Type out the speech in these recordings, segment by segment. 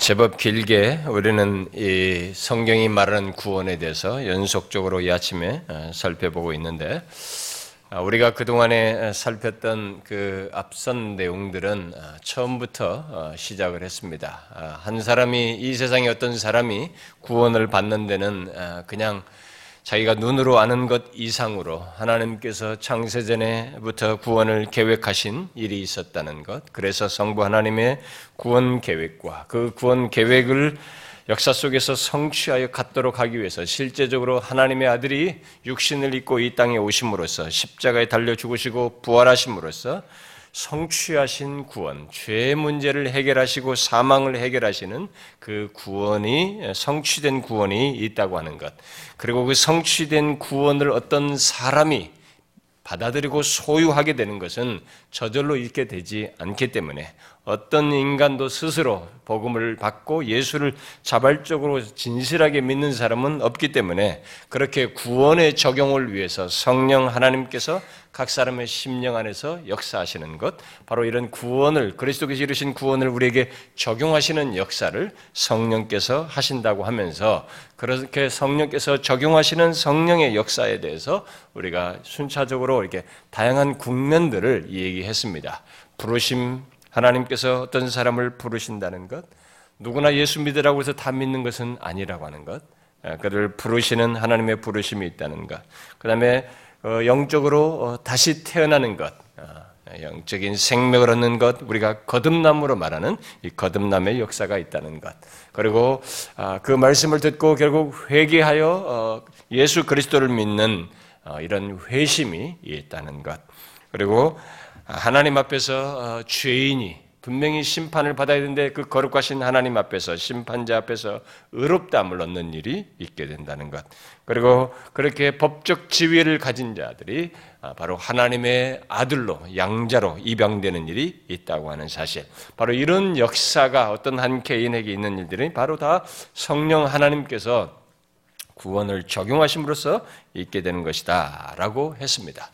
제법 길게 우리는 이 성경이 말하는 구원에 대해서 연속적으로 이 아침에 어, 살펴보고 있는데 아, 우리가 그동안에 살폈던 그 앞선 내용들은 어, 처음부터 어, 시작을 했습니다. 아, 한 사람이 이 세상에 어떤 사람이 구원을 받는 데는 그냥 자기가 눈으로 아는 것 이상으로 하나님께서 창세전에부터 구원을 계획하신 일이 있었다는 것. 그래서 성부 하나님의 구원 계획과 그 구원 계획을 역사 속에서 성취하여 갖도록 하기 위해서 실제적으로 하나님의 아들이 육신을 입고 이 땅에 오심으로써 십자가에 달려 죽으시고 부활하심으로써 성취하신 구원, 죄의 문제를 해결하시고 사망을 해결하시는 그 구원이 성취된 구원이 있다고 하는 것. 그리고 그 성취된 구원을 어떤 사람이 받아들이고 소유하게 되는 것은 저절로 있게 되지 않기 때문에 어떤 인간도 스스로 복음을 받고 예수를 자발적으로 진실하게 믿는 사람은 없기 때문에 그렇게 구원의 적용을 위해서 성령 하나님께서 각 사람의 심령 안에서 역사하시는 것, 바로 이런 구원을 그리스도께서 이루신 구원을 우리에게 적용하시는 역사를 성령께서 하신다고 하면서 그렇게 성령께서 적용하시는 성령의 역사에 대해서 우리가 순차적으로 이렇게 다양한 국면들을 얘기했습니다. 부르심 하나님께서 어떤 사람을 부르신다는 것, 누구나 예수 믿으라고 해서 다 믿는 것은 아니라고 하는 것, 예, 그를 부르시는 하나님의 부르심이 있다는 것, 그 다음에 어, 영적으로 어, 다시 태어나는 것, 아, 영적인 생명을 얻는 것, 우리가 거듭남으로 말하는 이 거듭남의 역사가 있다는 것, 그리고 아, 그 말씀을 듣고 결국 회개하여 어, 예수 그리스도를 믿는 이런 회심이 있다는 것, 그리고 하나님 앞에서 어, 죄인이 분명히 심판을 받아야 되는데 그 거룩하신 하나님 앞에서 심판자 앞에서 의롭다함을 얻는 일이 있게 된다는 것. 그리고 그렇게 법적 지위를 가진 자들이 아, 바로 하나님의 아들로 양자로 입양되는 일이 있다고 하는 사실. 바로 이런 역사가 어떤 한 개인에게 있는 일들이 바로 다 성령 하나님께서 구원을 적용하심으로써 있게 되는 것이다라고 했습니다.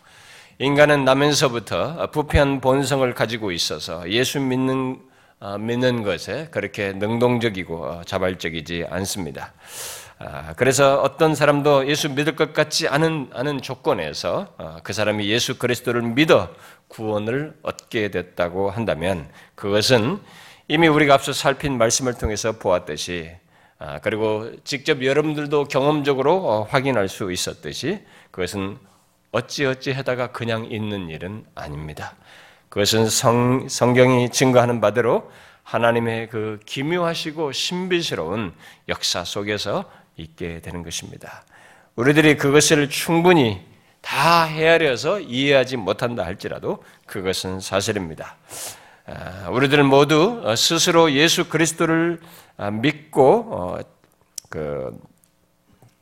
인간은 나면서부터 부패한 본성을 가지고 있어서 예수 믿는 어, 믿는 것에 그렇게 능동적이고 어, 자발적이지 않습니다. 아, 그래서 어떤 사람도 예수 믿을 것 같지 않은, 않은 조건에서 어, 그 사람이 예수 그리스도를 믿어 구원을 얻게 됐다고 한다면 그것은 이미 우리가 앞서 살핀 말씀을 통해서 보았듯이 아, 그리고 직접 여러분들도 경험적으로 확인할 수 있었듯이 그것은 어찌어찌 하다가 그냥 있는 일은 아닙니다. 그것은 성, 성경이 증거하는 바대로 하나님의 그 기묘하시고 신비스러운 역사 속에서 있게 되는 것입니다. 우리들이 그것을 충분히 다 헤아려서 이해하지 못한다 할지라도 그것은 사실입니다. 아, 우리들 모두 스스로 예수 그리스도를 아, 믿고 어, 그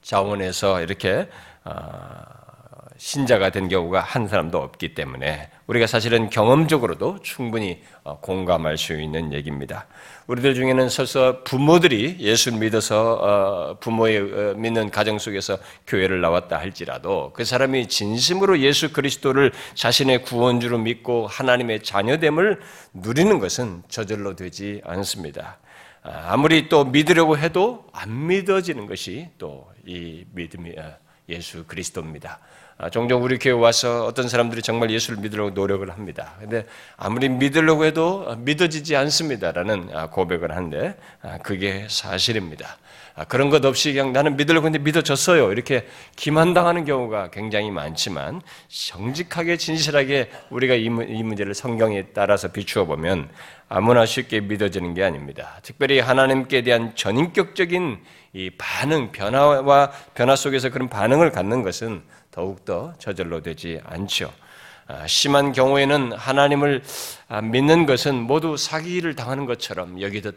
자원에서 이렇게 아, 신자가 된 경우가 한 사람도 없기 때문에 우리가 사실은 경험적으로도 충분히 어, 공감할 수 있는 얘기입니다. 우리들 중에는 설사 부모들이 예수를 믿어서 어, 부모의 어, 믿는 가정 속에서 교회를 나왔다 할지라도 그 사람이 진심으로 예수 그리스도를 자신의 구원주로 믿고 하나님의 자녀됨을 누리는 것은 저절로 되지 않습니다. 아, 아무리 또 믿으려고 해도 안 믿어지는 것이 또 이 믿음이 예수 그리스도입니다. 아, 종종 우리 교회 와서 어떤 사람들이 정말 예수를 믿으려고 노력을 합니다. 근데 아무리 믿으려고 해도 믿어지지 않습니다라는 아, 고백을 하는데 아, 그게 사실입니다. 그런 것 없이 그냥 나는 믿으려고 했는데 믿어졌어요. 이렇게 기만당하는 경우가 굉장히 많지만 정직하게 진실하게 우리가 이 문제를 성경에 따라서 비추어 보면 아무나 쉽게 믿어지는 게 아닙니다. 특별히 하나님께 대한 전인격적인 이 반응, 변화와 변화 속에서 그런 반응을 갖는 것은 더욱더 저절로 되지 않죠. 아, 심한 경우에는 하나님을 아, 믿는 것은 모두 사기를 당하는 것처럼 여기던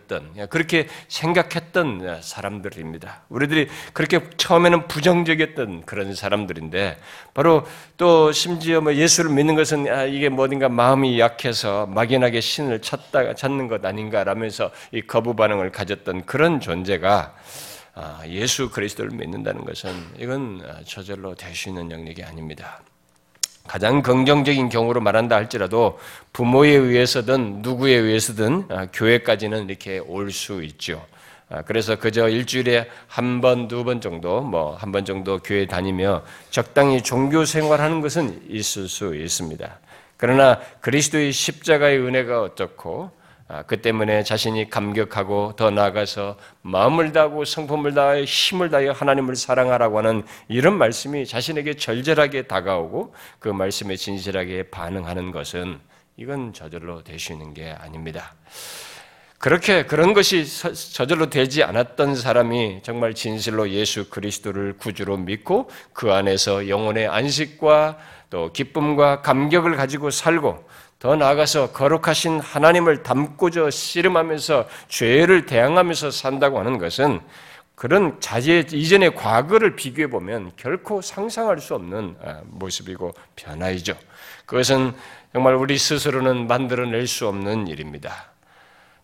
그렇게 생각했던 사람들입니다. 우리들이 그렇게 처음에는 부정적이었던 그런 사람들인데 바로 또 심지어 뭐 예수를 믿는 것은 아, 이게 뭐든가 마음이 약해서 막연하게 신을 찾다가 찾는 것 아닌가라면서 이 거부 반응을 가졌던 그런 존재가 아, 예수 그리스도를 믿는다는 것은 이건 아, 저절로 있는 영역이 아닙니다. 가장 긍정적인 경우로 말한다 할지라도 부모에 의해서든 누구에 의해서든 아, 교회까지는 이렇게 올 수 있죠. 아, 그래서 그저 일주일에 한 번, 두 번 정도, 뭐 한 번 정도 교회 다니며 적당히 종교 생활하는 것은 있을 수 있습니다. 그러나 그리스도의 십자가의 은혜가 어떻고 아, 그 때문에 자신이 감격하고 더 나아가서 마음을 다하고 성품을 다하여 힘을 다하여 하나님을 사랑하라고 하는 이런 말씀이 자신에게 절절하게 다가오고 그 말씀에 진실하게 반응하는 것은 이건 저절로 되시는 게 아닙니다. 그렇게 그런 것이 저절로 되지 않았던 사람이 정말 진실로 예수 그리스도를 구주로 믿고 그 안에서 영혼의 안식과 또 기쁨과 감격을 가지고 살고 더 나아가서 거룩하신 하나님을 담고저 씨름하면서 죄를 대항하면서 산다고 하는 것은 그런 자제 이전의 과거를 비교해 보면 결코 상상할 수 없는 아, 모습이고 변화이죠. 그것은 정말 우리 스스로는 만들어낼 수 없는 일입니다.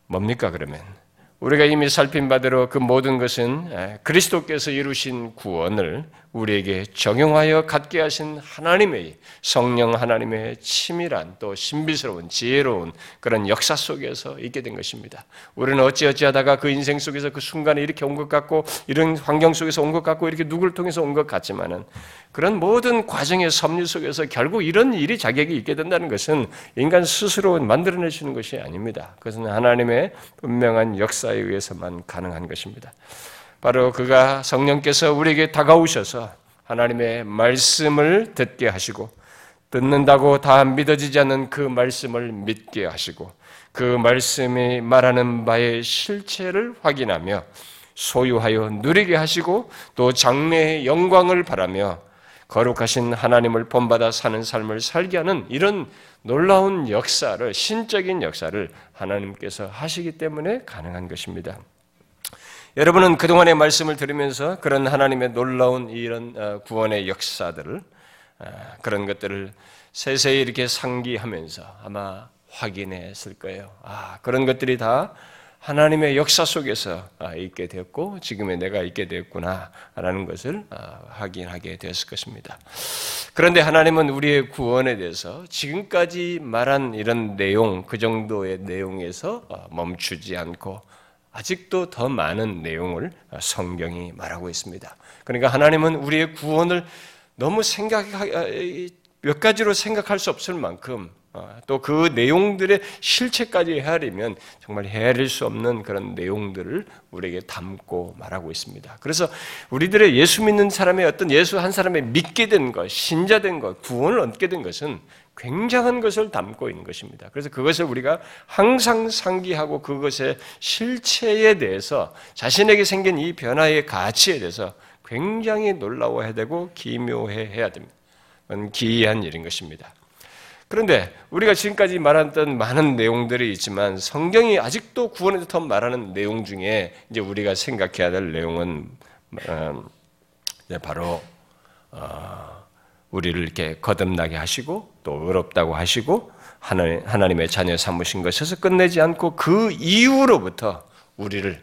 뭡니까 그러면? 우리가 이미 살핀 바대로 그 모든 것은 그리스도께서 이루신 구원을 우리에게 적용하여 갖게 하신 하나님의 성령 하나님의 치밀한 또 신비스러운 지혜로운 그런 역사 속에서 있게 된 것입니다. 우리는 어찌어찌하다가 그 인생 속에서 그 순간에 이렇게 온 것 같고 이런 환경 속에서 온 것 같고 이렇게 누구를 통해서 온 것 같지만은 그런 모든 과정의 섭리 속에서 결국 이런 일이 자격이 있게 된다는 것은 인간 스스로 만들어내시는 것이 아닙니다. 그것은 하나님의 분명한 역사에 의해서만 가능한 것입니다. 바로 그가 성령께서 우리에게 다가오셔서 하나님의 말씀을 듣게 하시고 듣는다고 다 믿어지지 않는 그 말씀을 믿게 하시고 그 말씀이 말하는 바의 실체를 확인하며 소유하여 누리게 하시고 또 장래의 영광을 바라며 거룩하신 하나님을 본받아 사는 삶을 살게 하는 이런 놀라운 역사를 신적인 역사를 하나님께서 하시기 때문에 가능한 것입니다. 여러분은 그동안의 말씀을 들으면서 그런 하나님의 놀라운 이런 어, 구원의 역사들을 어, 그런 것들을 세세히 이렇게 상기하면서 아마 확인했을 거예요. 아, 그런 것들이 다 하나님의 역사 속에서 아, 있게 되었고 지금의 내가 있게 되었구나라는 것을 아, 확인하게 되었을 것입니다. 그런데 하나님은 우리의 구원에 대해서 지금까지 말한 이런 내용 그 정도의 내용에서 어, 멈추지 않고 아직도 더 많은 내용을 성경이 말하고 있습니다. 그러니까 하나님은 우리의 구원을 너무 생각 몇 가지로 생각할 수 없을 만큼 어, 또그 내용들의 실체까지 헤아리면 정말 헤아릴 수 없는 그런 내용들을 우리에게 담고 말하고 있습니다. 그래서 우리들의 예수 믿는 사람의 어떤 예수 한 사람의 믿게 된 것, 신자된 것, 구원을 얻게 된 것은 굉장한 것을 담고 있는 것입니다. 그래서 그것을 우리가 항상 상기하고 그것의 실체에 대해서 자신에게 생긴 이 변화의 가치에 대해서 굉장히 놀라워해야 되고 기묘해야 됩니다. 기이한 일인 것입니다. 그런데 우리가 지금까지 말했던 많은 내용들이 있지만 성경이 아직도 구원에 더 말하는 내용 중에 이제 우리가 생각해야 될 내용은 어, 바로 어, 우리를 이렇게 거듭나게 하시고 또 의롭다고 하시고 하나님의 자녀 삼으신 것에서 끝내지 않고 그 이후로부터 우리를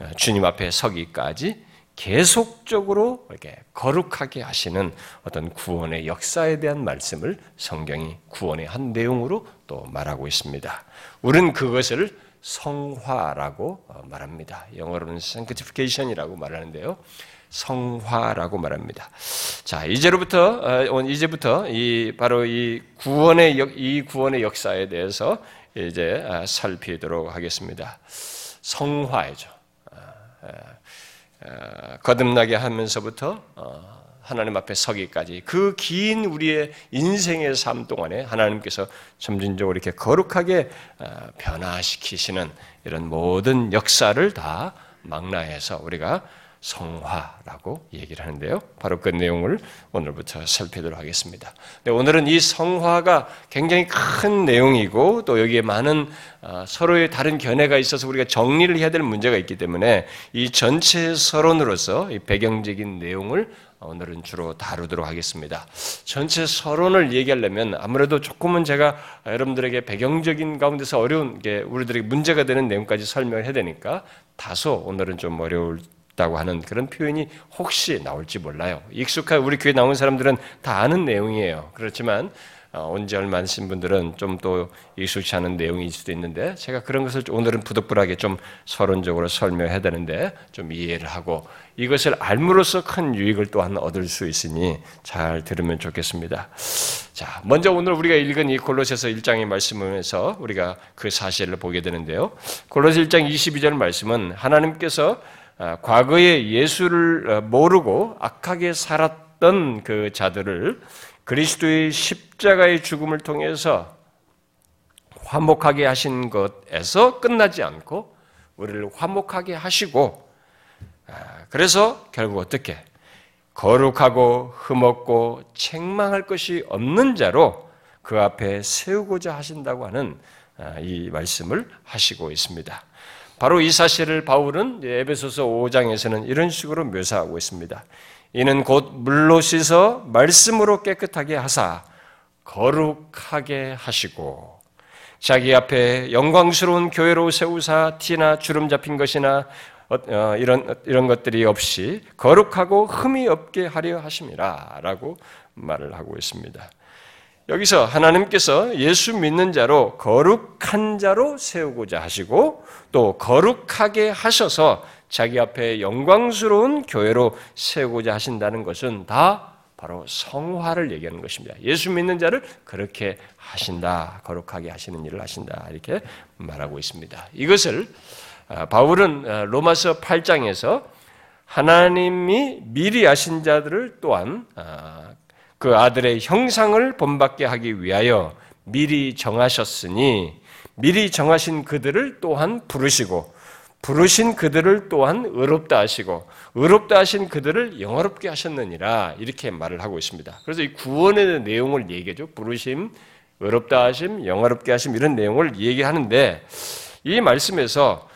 어, 주님 앞에 서기까지 계속적으로 이렇게 거룩하게 하시는 어떤 구원의 역사에 대한 말씀을 성경이 구원의 한 내용으로 또 말하고 있습니다. 우리는 그것을 성화라고 어, 말합니다. 영어로는 sanctification이라고 말하는데요. 성화라고 말합니다. 자, 이제로부터 어, 이제부터 이 바로 이 구원의 역, 이 구원의 역사에 대해서 이제 아, 살피도록 하겠습니다. 성화죠. 어, 거듭나게 하면서부터 어, 하나님 앞에 서기까지 그 긴 우리의 인생의 삶 동안에 하나님께서 점진적으로 이렇게 거룩하게 어, 변화시키시는 이런 모든 역사를 다 망라해서 우리가 성화라고 얘기를 하는데요. 바로 그 내용을 오늘부터 살펴보도록 하겠습니다. 오늘은 이 성화가 굉장히 큰 내용이고 또 여기에 많은 어, 서로의 다른 견해가 있어서 우리가 정리를 해야 될 문제가 있기 때문에 이 전체 서론으로서 이 배경적인 내용을 오늘은 주로 다루도록 하겠습니다. 전체 서론을 얘기하려면 아무래도 조금은 제가 여러분들에게 배경적인 가운데서 어려운 게 우리들에게 문제가 되는 내용까지 설명을 해야 되니까 다소 오늘은 좀 어려울 다고 하는 그런 표현이 혹시 나올지 몰라요. 익숙한 우리 교회 나온 사람들은 다 아는 내용이에요. 그렇지만 어, 온지 얼마 안 되신 분들은 좀 또 익숙치 않은 내용일 수도 있는데 제가 그런 것을 오늘은 부득불하게 좀 서론적으로 설명해야 되는데 좀 이해를 하고 이것을 알므로써 큰 유익을 또한 얻을 수 있으니 잘 들으면 좋겠습니다. 자, 먼저 오늘 우리가 읽은 이 골로새서 1장의 말씀에서 우리가 그 사실을 보게 되는데요. 골로새 1장 22절 말씀은 하나님께서 아, 과거에 예수를 어, 모르고 악하게 살았던 그 자들을 그리스도의 십자가의 죽음을 통해서 화목하게 하신 것에서 끝나지 않고 우리를 화목하게 하시고 아, 그래서 결국 어떻게 거룩하고 흠없고 책망할 것이 없는 자로 그 앞에 세우고자 하신다고 하는 아, 이 말씀을 하시고 있습니다. 바로 이 사실을 바울은 에베소서 5장에서는 이런 식으로 묘사하고 있습니다. 이는 곧 물로 씻어 말씀으로 깨끗하게 하사 거룩하게 하시고 자기 앞에 영광스러운 교회로 세우사 티나 주름 잡힌 것이나 어, 어, 이런 이런 것들이 없이 거룩하고 흠이 없게 하려 하심이라라고 말을 하고 있습니다. 여기서 하나님께서 예수 믿는 자로 거룩한 자로 세우고자 하시고 또 거룩하게 하셔서 자기 앞에 영광스러운 교회로 세우고자 하신다는 것은 다 바로 성화를 얘기하는 것입니다. 예수 믿는 자를 그렇게 하신다. 거룩하게 하시는 일을 하신다. 이렇게 말하고 있습니다. 이것을 아, 바울은 아, 로마서 8장에서 하나님이 미리 아신 자들을 또한 아, 그 아들의 형상을 본받게 하기 위하여 미리 정하셨으니 미리 정하신 그들을 또한 부르시고 부르신 그들을 또한 의롭다 하시고 의롭다 하신 그들을 영화롭게 하셨느니라 이렇게 말을 하고 있습니다. 그래서 이 구원의 내용을 얘기하죠. 부르심, 의롭다 하심, 영화롭게 하심 이런 내용을 얘기하는데 이 말씀에서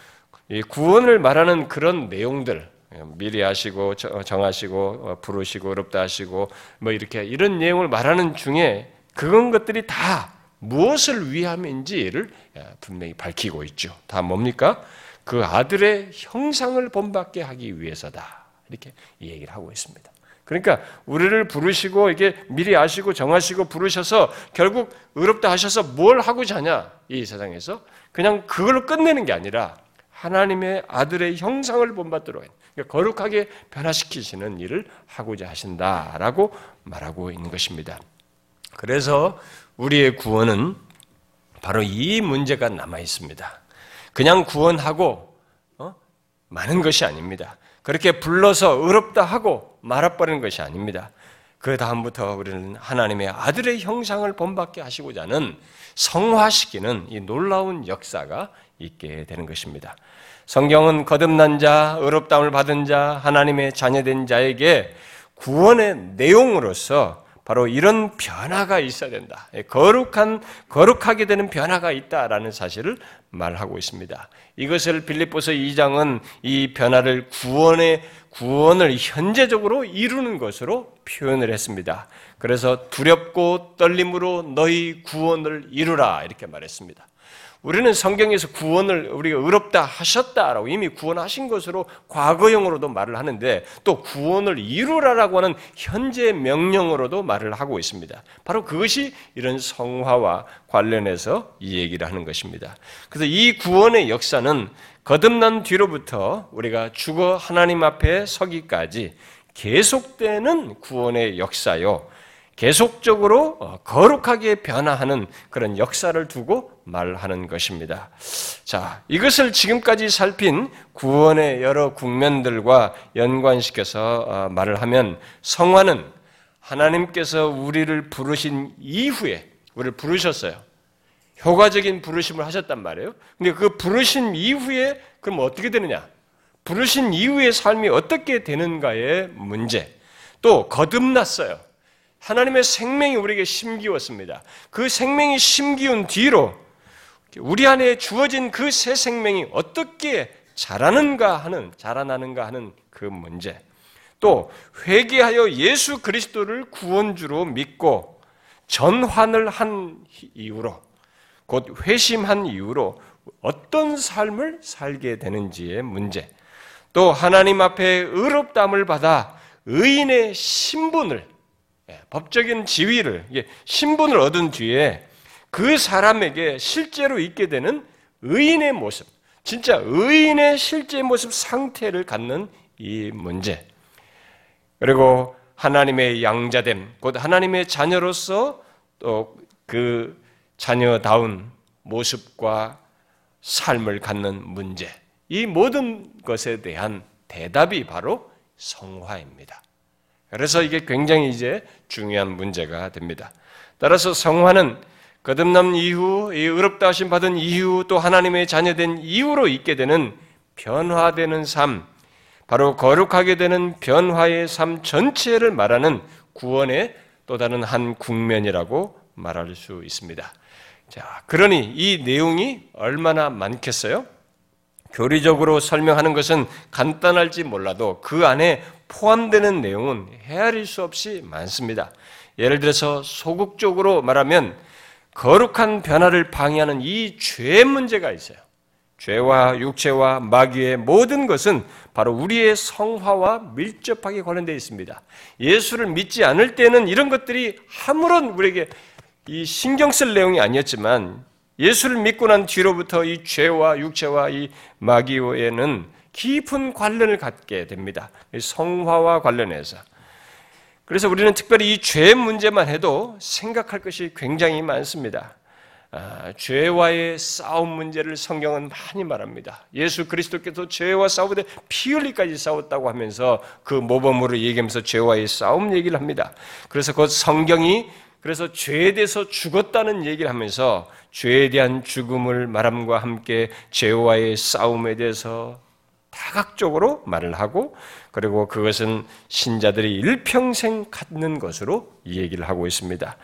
이 구원을 말하는 그런 내용들 미리 하시고 정하시고 어, 부르시고 의롭다 하시고 뭐 이렇게 이런 내용을 말하는 중에 그런 것들이 다 무엇을 위함인지를 분명히 밝히고 있죠. 다 뭡니까? 그 아들의 형상을 본받게 하기 위해서다. 이렇게 얘기를 하고 있습니다. 그러니까 우리를 부르시고 이게 미리 아시고 정하시고 부르셔서 결국 의롭다 하셔서 뭘 하고자 하냐? 이 세상에서 그냥 그걸로 끝내는 게 아니라 하나님의 아들의 형상을 본받도록 거룩하게 변화시키시는 일을 하고자 하신다라고 말하고 있는 것입니다. 그래서 우리의 구원은 바로 이 문제가 남아 있습니다. 그냥 구원하고 어? 많은 것이 아닙니다. 그렇게 불러서 의롭다 하고 말아버리는 것이 아닙니다. 그 다음부터 우리는 하나님의 아들의 형상을 본받게 하시고자 하는 성화시키는 이 놀라운 역사가 있게 되는 것입니다. 성경은 거듭난 자, 의롭다움을 받은 자, 하나님의 자녀된 자에게 구원의 내용으로서 바로 이런 변화가 있어야 된다. 예, 거룩한 거룩하게 되는 변화가 있다라는 사실을 말하고 있습니다. 이것을 빌립보서 2장은 이 변화를 구원의 구원을 현재적으로 이루는 것으로 표현을 했습니다. 그래서 두렵고 떨림으로 너희 구원을 이루라 이렇게 말했습니다. 우리는 성경에서 구원을 우리가 의롭다 하셨다라고 이미 구원하신 것으로 과거형으로도 말을 하는데 또 구원을 이루라라고 하는 현재 명령으로도 말을 하고 있습니다. 바로 그것이 이런 성화와 관련해서 이 얘기를 하는 것입니다. 그래서 이 구원의 역사는 거듭난 뒤로부터 우리가 죽어 하나님 앞에 서기까지 계속되는 구원의 역사요. 계속적으로 어, 거룩하게 변화하는 그런 역사를 두고 말하는 것입니다. 자, 이것을 지금까지 살핀 구원의 여러 국면들과 연관시켜서 어, 말을 하면 성화는 하나님께서 우리를 부르신 이후에 우리를 부르셨어요. 효과적인 부르심을 하셨단 말이에요. 근데 그 부르신 이후에 그럼 어떻게 되느냐? 부르신 이후의 삶이 어떻게 되는가의 문제. 또 거듭났어요. 하나님의 생명이 우리에게 심기웠습니다. 그 생명이 심기운 뒤로 우리 안에 주어진 그 새 생명이 어떻게 자라는가 하는 자라나는가 하는 그 문제. 또 회개하여 예수 그리스도를 구원주로 믿고 전환을 한 이후로 곧 회심한 이후로 어떤 삶을 살게 되는지의 문제. 또 하나님 앞에 의롭담을 받아 의인의 신분을 예, 법적인 지위를 신분을 얻은 뒤에 그 사람에게 실제로 있게 되는 의인의 모습, 진짜 의인의 실제 모습 상태를 갖는 이 문제. 그리고 하나님의 양자됨, 곧 하나님의 자녀로서 또 그 자녀다운 모습과 삶을 갖는 문제. 이 모든 것에 대한 대답이 바로 성화입니다. 그래서 이게 굉장히 이제 중요한 문제가 됩니다. 따라서 성화는 거듭남 이후, 이 의롭다 하심 받은 이후 또 하나님의 자녀된 이후로 있게 되는 변화되는 삶, 바로 거룩하게 되는 변화의 삶 전체를 말하는 구원의 또 다른 한 국면이라고 말할 수 있습니다. 자, 그러니 이 내용이 얼마나 많겠어요? 교리적으로 설명하는 것은 간단할지 몰라도 그 안에 포함되는 내용은 헤아릴 수 없이 많습니다. 예를 들어서 소극적으로 말하면 거룩한 변화를 방해하는 이죄 문제가 있어요. 죄와 육체와 마귀의 모든 것은 바로 우리의 성화와 밀접하게 관련되어 있습니다. 예수를 믿지 않을 때는 이런 것들이 아무런 우리에게 이 신경 쓸 내용이 아니었지만 예수를 믿고 난 뒤로부터 이 죄와 육체와 이 마귀에는 깊은 관련을 갖게 됩니다. 성화와 관련해서. 그래서 우리는 특별히 이 죄 문제만 해도 생각할 것이 굉장히 많습니다. 아, 죄와의 싸움 문제를 성경은 많이 말합니다. 예수 그리스도께서 죄와 싸우되 피 흘리까지 싸웠다고 하면서 그 모범으로 얘기하면서 죄와의 싸움 얘기를 합니다. 그래서 그 성경이 그래서 죄에 대해서 죽었다는 얘기를 하면서 죄에 대한 죽음을 말함과 함께 죄와의 싸움에 대해서 다각적으로 말을 하고 그리고 그것은 신자들이 일평생 갖는 것으로 얘기를 하고 있습니다.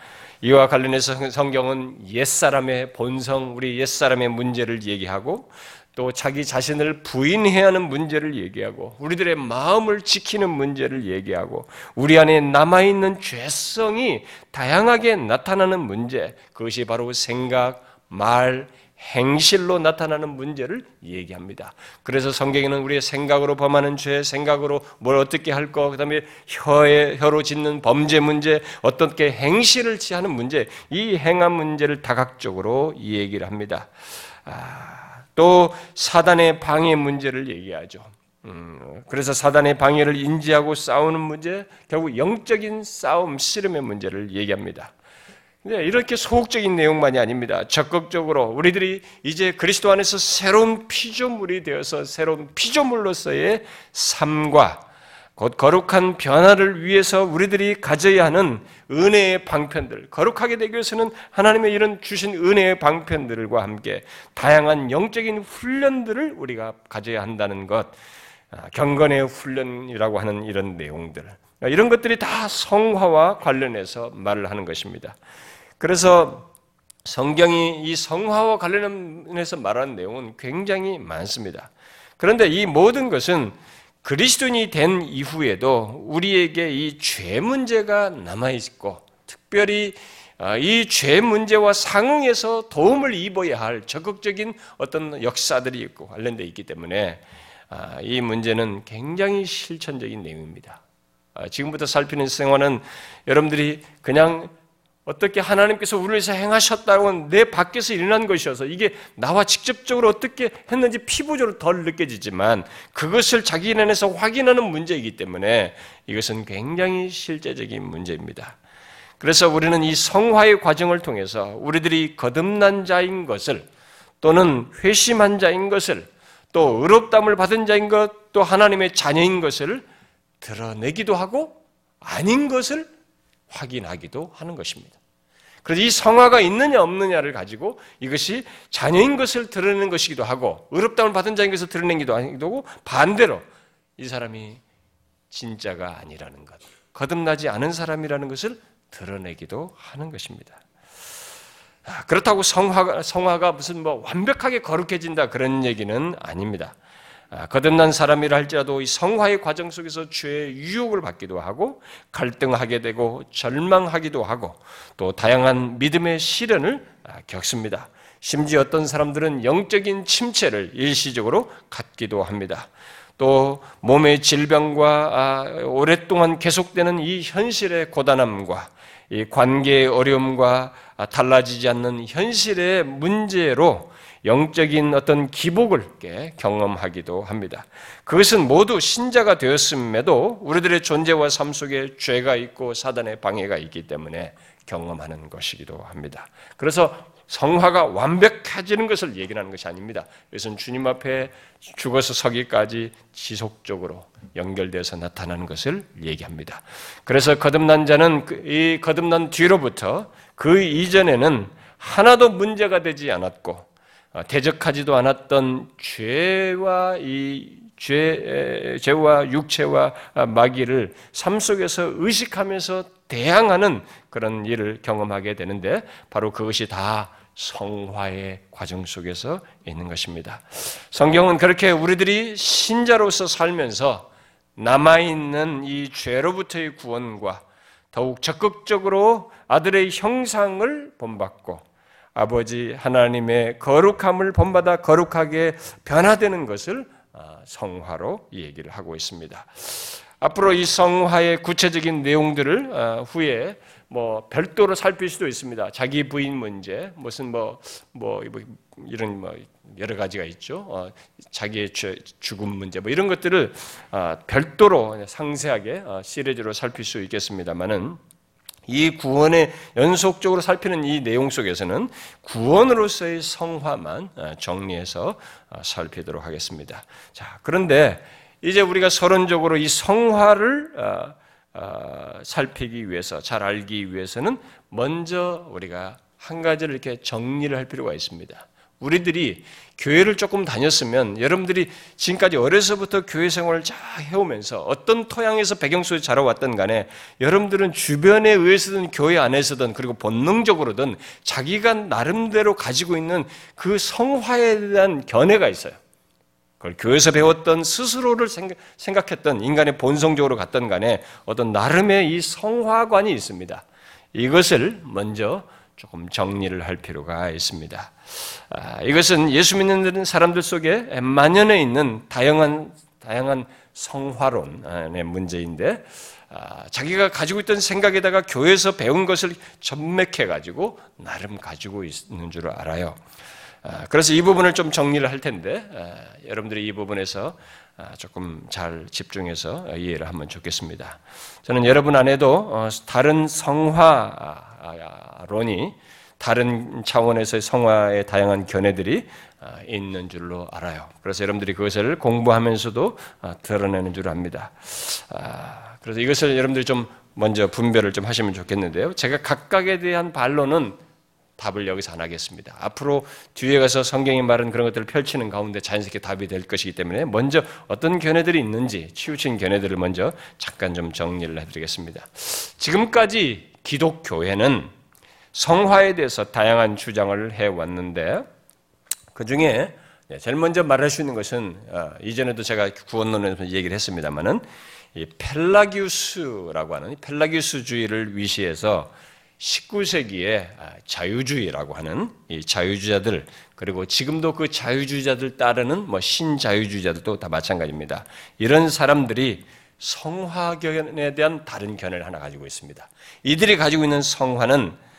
이와 관련해서 성경은 옛사람의 본성, 우리 옛사람의 문제를 얘기하고 또 자기 자신을 부인해야 하는 문제를 얘기하고 우리들의 마음을 지키는 문제를 얘기하고 우리 안에 남아있는 죄성이 다양하게 나타나는 문제, 그것이 바로 생각, 말, 행실로 나타나는 문제를 얘기합니다. 그래서 성경에는 우리의 생각으로 범하는 죄, 생각으로 뭘 어떻게 할 거, 그 다음에 혀에 혀로 짓는 범죄 문제, 어떻게 행실을 취하는 문제, 이 행한 문제를 다각적으로 얘기를 합니다. 아, 또 사단의 방해 문제를 얘기하죠. 음, 그래서 사단의 방해를 인지하고 싸우는 문제, 결국 영적인 싸움, 씨름의 문제를 얘기합니다. 네, 이렇게 소극적인 내용만이 아닙니다. 적극적으로 우리들이 이제 그리스도 안에서 새로운 피조물이 되어서 새로운 피조물로서의 삶과 곧 거룩한 변화를 위해서 우리들이 가져야 하는 은혜의 방편들, 거룩하게 되기 위해서는 하나님의 이런 주신 은혜의 방편들과 함께 다양한 영적인 훈련들을 우리가 가져야 한다는 것, 아, 경건의 훈련이라고 하는 이런 내용들, 이런 것들이 다 성화와 관련해서 말을 하는 것입니다. 그래서 성경이 이 성화와 관련해서 말하는 내용은 굉장히 많습니다. 그런데 이 모든 것은 그리스도인이 된 이후에도 우리에게 이 죄 문제가 남아있고 특별히 아, 이죄 문제와 상응해서 도움을 입어야 할 적극적인 어떤 역사들이 있고 관련되어 있기 때문에 아, 이 문제는 굉장히 실천적인 내용입니다. 아, 지금부터 살피는 생활은 여러분들이 그냥 어떻게 하나님께서 우리를 위해서 행하셨다고 내 밖에서 일어난 것이어서 이게 나와 직접적으로 어떻게 했는지 피부적으로 덜 느껴지지만 그것을 자기 안에서 확인하는 문제이기 때문에 이것은 굉장히 실제적인 문제입니다. 그래서 우리는 이 성화의 과정을 통해서 우리들이 거듭난 자인 것을 또는 회심한 자인 것을 또 의롭담을 받은 자인 것, 또 하나님의 자녀인 것을 드러내기도 하고 아닌 것을 확인하기도 하는 것입니다. 그래서 이 성화가 있느냐 없느냐를 가지고 이것이 자녀인 것을 드러내는 것이기도 하고 의롭다움을 받은 자인 것을 드러내기도 하고 반대로 이 사람이 진짜가 아니라는 것, 거듭나지 않은 사람이라는 것을 드러내기도 하는 것입니다. 아, 그렇다고 성화가, 성화가 무슨 뭐 완벽하게 거룩해진다 그런 얘기는 아닙니다. 아, 거듭난 사람이라 할지라도 이 성화의 과정 속에서 죄의 유혹을 받기도 하고 갈등하게 되고 절망하기도 하고 또 다양한 믿음의 시련을 아, 겪습니다. 심지어 어떤 사람들은 영적인 침체를 일시적으로 갖기도 합니다. 또 몸의 질병과 아, 오랫동안 계속되는 이 현실의 고단함과 이 관계의 어려움과 아, 달라지지 않는 현실의 문제로 영적인 어떤 기복을 경험하기도 합니다. 그것은 모두 신자가 되었음에도 우리들의 존재와 삶 속에 죄가 있고 사단의 방해가 있기 때문에 경험하는 것이기도 합니다. 그래서 성화가 완벽해지는 것을 얘기하는 것이 아닙니다. 이것은 주님 앞에 죽어서 서기까지 지속적으로 연결돼서 나타나는 것을 얘기합니다. 그래서 거듭난 자는 그이 거듭난 뒤로부터 그 이전에는 하나도 문제가 되지 않았고 어, 대적하지도 않았던 죄와 이 죄, 죄와 육체와 마귀를 삶 속에서 의식하면서 대항하는 그런 일을 경험하게 되는데 바로 그것이 다 성화의 과정 속에서 있는 것입니다. 성경은 그렇게 우리들이 신자로서 살면서 남아있는 이 죄로부터의 구원과 더욱 적극적으로 아들의 형상을 본받고 아버지 하나님의 거룩함을 본받아 거룩하게 변화되는 것을 아, 성화로 얘기를 하고 있습니다. 앞으로 이 성화의 구체적인 내용들을 아, 후에 뭐 별도로 살필 수도 있습니다. 자기 부인 문제, 무슨 뭐, 뭐, 뭐 이런 뭐 여러 가지가 있죠. 어, 자기의 죽음 문제, 뭐 이런 것들을 어, 별도로 상세하게 어, 시리즈로 살필 수 있겠습니다만은 이 구원의 연속적으로 살피는 이 내용 속에서는 구원으로서의 성화만 어, 정리해서 어, 살피도록 하겠습니다. 자, 그런데 이제 우리가 서론적으로 이 성화를 어, 어, 살피기 위해서 잘 알기 위해서는 먼저 우리가 한 가지를 이렇게 정리를 할 필요가 있습니다. 우리들이 교회를 조금 다녔으면 여러분들이 지금까지 어려서부터 교회 생활을 잘 해오면서 어떤 토양에서 배경 속에 자라왔던 간에 여러분들은 주변에 의해서든 교회 안에서든 그리고 본능적으로든 자기가 나름대로 가지고 있는 그 성화에 대한 견해가 있어요. 그걸 교회에서 배웠던 스스로를 생각했던 인간의 본성적으로 갔던 간에 어떤 나름의 이 성화관이 있습니다. 이것을 먼저 조금 정리를 할 필요가 있습니다. 아, 이것은 예수 믿는 사람들 속에 만연해 있는 다양한 다양한 성화론의 문제인데 아, 자기가 가지고 있던 생각에다가 교회에서 배운 것을 전맥해 가지고 나름 가지고 있는 줄 알아요. 아, 그래서 이 부분을 좀 정리를 할 텐데 아, 여러분들이 이 부분에서 아, 조금 잘 집중해서 이해를 하면 좋겠습니다. 저는 여러분 안에도 어, 다른 성화론이 다른 차원에서의 성화의 다양한 견해들이 있는 줄로 알아요. 그래서 여러분들이 그것을 공부하면서도 드러내는 줄 압니다. 그래서 이것을 여러분들이 좀 먼저 분별을 좀 하시면 좋겠는데요. 제가 각각에 대한 반론은 답을 여기서 안 하겠습니다. 앞으로 뒤에 가서 성경이 말은 그런 것들을 펼치는 가운데 자연스럽게 답이 될 것이기 때문에 먼저 어떤 견해들이 있는지 치우친 견해들을 먼저 잠깐 좀 정리를 해드리겠습니다. 지금까지 기독교회는 성화에 대해서 다양한 주장을 해왔는데 그 중에 제일 먼저 말할 수 있는 것은 어, 이전에도 제가 구원론에서 얘기를 했습니다만은 펠라기우스라고 하는 펠라기우스주의를 위시해서 19세기에 아, 자유주의라고 하는 이 자유주의자들 그리고 지금도 그 자유주의자들 따르는 뭐 신자유주의자들도 다 마찬가지입니다. 이런 사람들이 성화견에 대한 다른 견해를 하나 가지고 있습니다. 이들이 가지고 있는 성화는 아,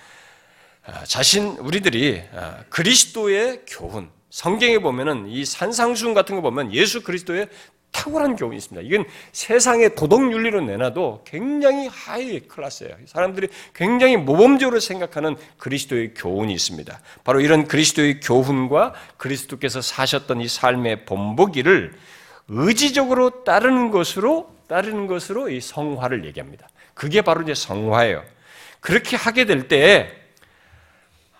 자신 우리들이 아, 그리스도의 교훈 성경에 보면은 이 산상수훈 같은 거 보면 예수 그리스도의 탁월한 교훈이 있습니다. 이건 세상의 도덕 윤리로 내놔도 굉장히 하이 클래스예요. 사람들이 굉장히 모범적으로 생각하는 그리스도의 교훈이 있습니다. 바로 이런 그리스도의 교훈과 그리스도께서 사셨던 이 삶의 본보기를 의지적으로 따르는 것으로 따르는 것으로 이 성화를 얘기합니다. 그게 바로 이제 성화예요. 그렇게 하게 될 때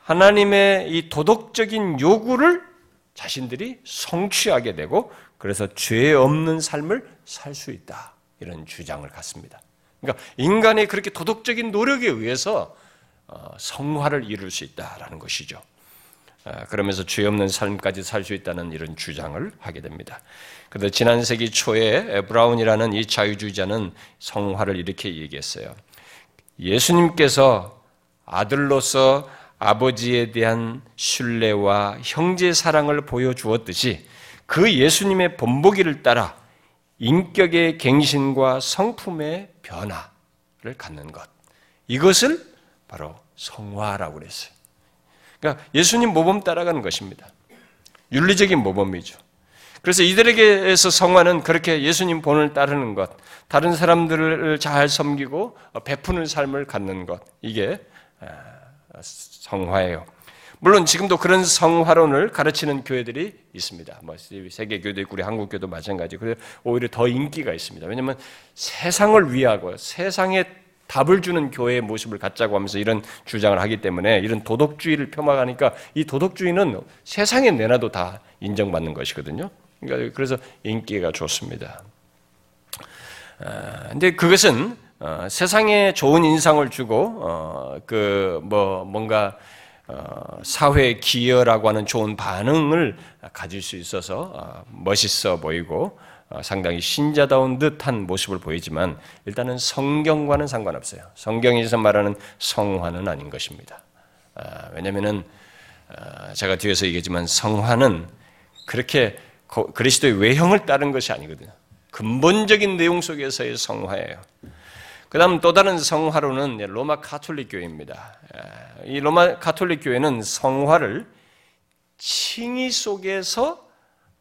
하나님의 이 도덕적인 요구를 자신들이 성취하게 되고 그래서 죄 없는 삶을 살 수 있다. 이런 주장을 갖습니다. 그러니까 인간의 그렇게 도덕적인 노력에 의해서 어, 성화를 이룰 수 있다라는 것이죠. 아, 그러면서 죄 없는 삶까지 살 수 있다는 이런 주장을 하게 됩니다. 그런데 지난 세기 초에 브라운이라는 이 자유주의자는 성화를 이렇게 얘기했어요. 예수님께서 아들로서 아버지에 대한 신뢰와 형제 사랑을 보여주었듯이 그 예수님의 본보기를 따라 인격의 갱신과 성품의 변화를 갖는 것. 이것을 바로 성화라고 그랬어요. 그러니까 예수님 모범 따라가는 것입니다. 윤리적인 모범이죠. 그래서 이들에게서 성화는 그렇게 예수님 본을 따르는 것, 다른 사람들을 잘 섬기고 베푸는 삶을 갖는 것, 이게 아, 성화예요. 물론 지금도 그런 성화론을 가르치는 교회들이 있습니다. 뭐 세계 교도 있고 우리 한국 교도 마찬가지. 그래 오히려 더 인기가 있습니다. 왜냐하면 세상을 위하고 세상에 답을 주는 교회의 모습을 갖자고 하면서 이런 주장을 하기 때문에 이런 도덕주의를 폄하하니까 이 도덕주의는 세상에 내놔도 다 인정받는 것이거든요. 그러니까 그래서 인기가 좋습니다. 아, 근데 그것은 어, 세상에 좋은 인상을 주고 어, 그뭐 뭔가 어, 사회 기여라고 하는 좋은 반응을 가질 수 있어서 어, 멋있어 보이고 어, 상당히 신자다운 듯한 모습을 보이지만 일단은 성경과는 상관없어요. 성경에서 말하는 성화는 아닌 것입니다. 아, 왜냐하면은 제가 뒤에서 얘기했지만 성화는 그렇게 그리스도의 외형을 따른 것이 아니거든요. 근본적인 내용 속에서의 성화예요. 그 다음 또 다른 성화로는 로마 카톨릭 교회입니다. 이 로마 카톨릭 교회는 성화를 칭의 속에서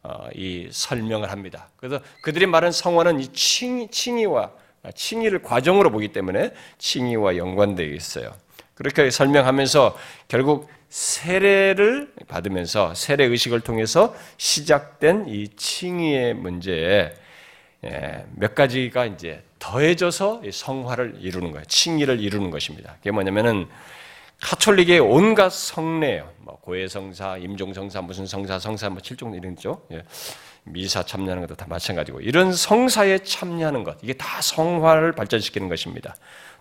어, 이 설명을 합니다. 그래서 그들이 말한 성화는 이 칭, 칭의와 칭의를 과정으로 보기 때문에 칭의와 연관되어 있어요. 그렇게 설명하면서 결국 세례를 받으면서 세례 의식을 통해서 시작된 이 칭의의 문제에 예, 몇 가지가 이제 더해져서 성화를 이루는 거예요. 칭의를 이루는 것입니다. 그게 뭐냐면은 카톨릭의 온갖 성례요. 뭐 고해성사, 임종성사, 무슨 성사, 성사 뭐 칠종 이런 죠. 예. 미사 참여하는 것도 다 마찬가지고 이런 성사에 참여하는 것 이게 다 성화를 발전시키는 것입니다.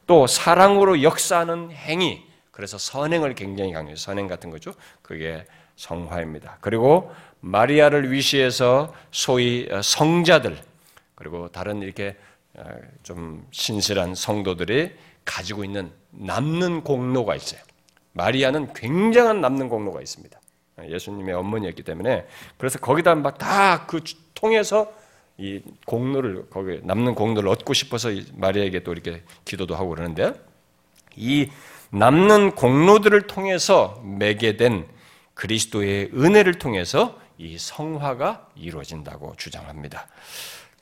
또 사랑으로 역사하는 행위 그래서 선행을 굉장히 강조해요. 선행 같은 거죠. 그게 성화입니다. 그리고 마리아를 위시해서 소위 성자들 그리고 다른 이렇게 어, 좀 신실한 성도들이 가지고 있는 남는 공로가 있어요. 마리아는 굉장한 남는 공로가 있습니다. 예수님의 어머니였기 때문에 그래서 거기다 막 다 그 통해서 이 공로를 거기 남는 공로를 얻고 싶어서 마리아에게 또 이렇게 기도도 하고 그러는데 이 남는 공로들을 통해서 매게 된 그리스도의 은혜를 통해서 이 성화가 이루어진다고 주장합니다.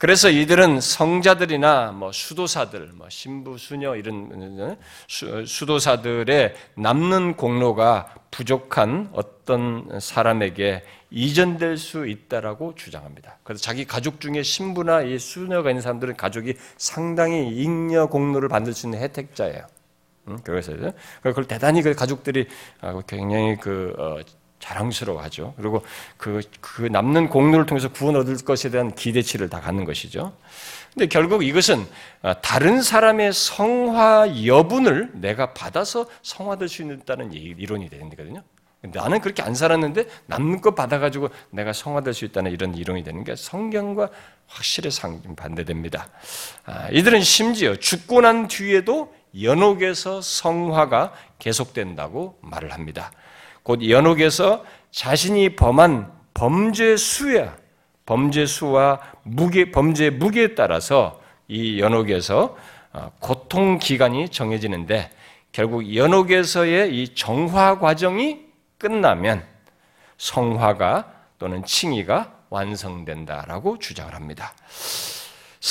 그래서 이들은 성자들이나 뭐 수도사들, 뭐 신부, 수녀 이런 수, 도사들의 남는 공로가 부족한 어떤 사람에게 이전될 수 있다라고 주장합니다. 그래서 자기 가족 중에 신부나 이 수녀가 있는 사람들은 가족이 상당히 잉여 공로를 받을 수 있는 혜택자예요. 그래서 그걸 대단히 그 가족들이 굉장히 그 어, 자랑스러워하죠. 그리고 그, 그 남는 공로를 통해서 구원 얻을 것에 대한 기대치를 다 갖는 것이죠. 근데 결국 이것은 아, 다른 사람의 성화 여분을 내가 받아서 성화될 수 있다는 이론이 되는 거거든요. 나는 그렇게 안 살았는데 남는 것 받아가지고 내가 성화될 수 있다는 이런 이론이 되는 게 성경과 확실히 반대됩니다. 아, 이들은 심지어 죽고 난 뒤에도 연옥에서 성화가 계속된다고 말을 합니다. 곧 연옥에서 자신이 범한 범죄 수야 범죄 수와 무게 범죄 무게에 따라서 이 연옥에서 어, 고통 기간이 정해지는데 결국 연옥에서의 이 정화 과정이 끝나면 성화가 또는 칭의가 완성된다라고 주장을 합니다.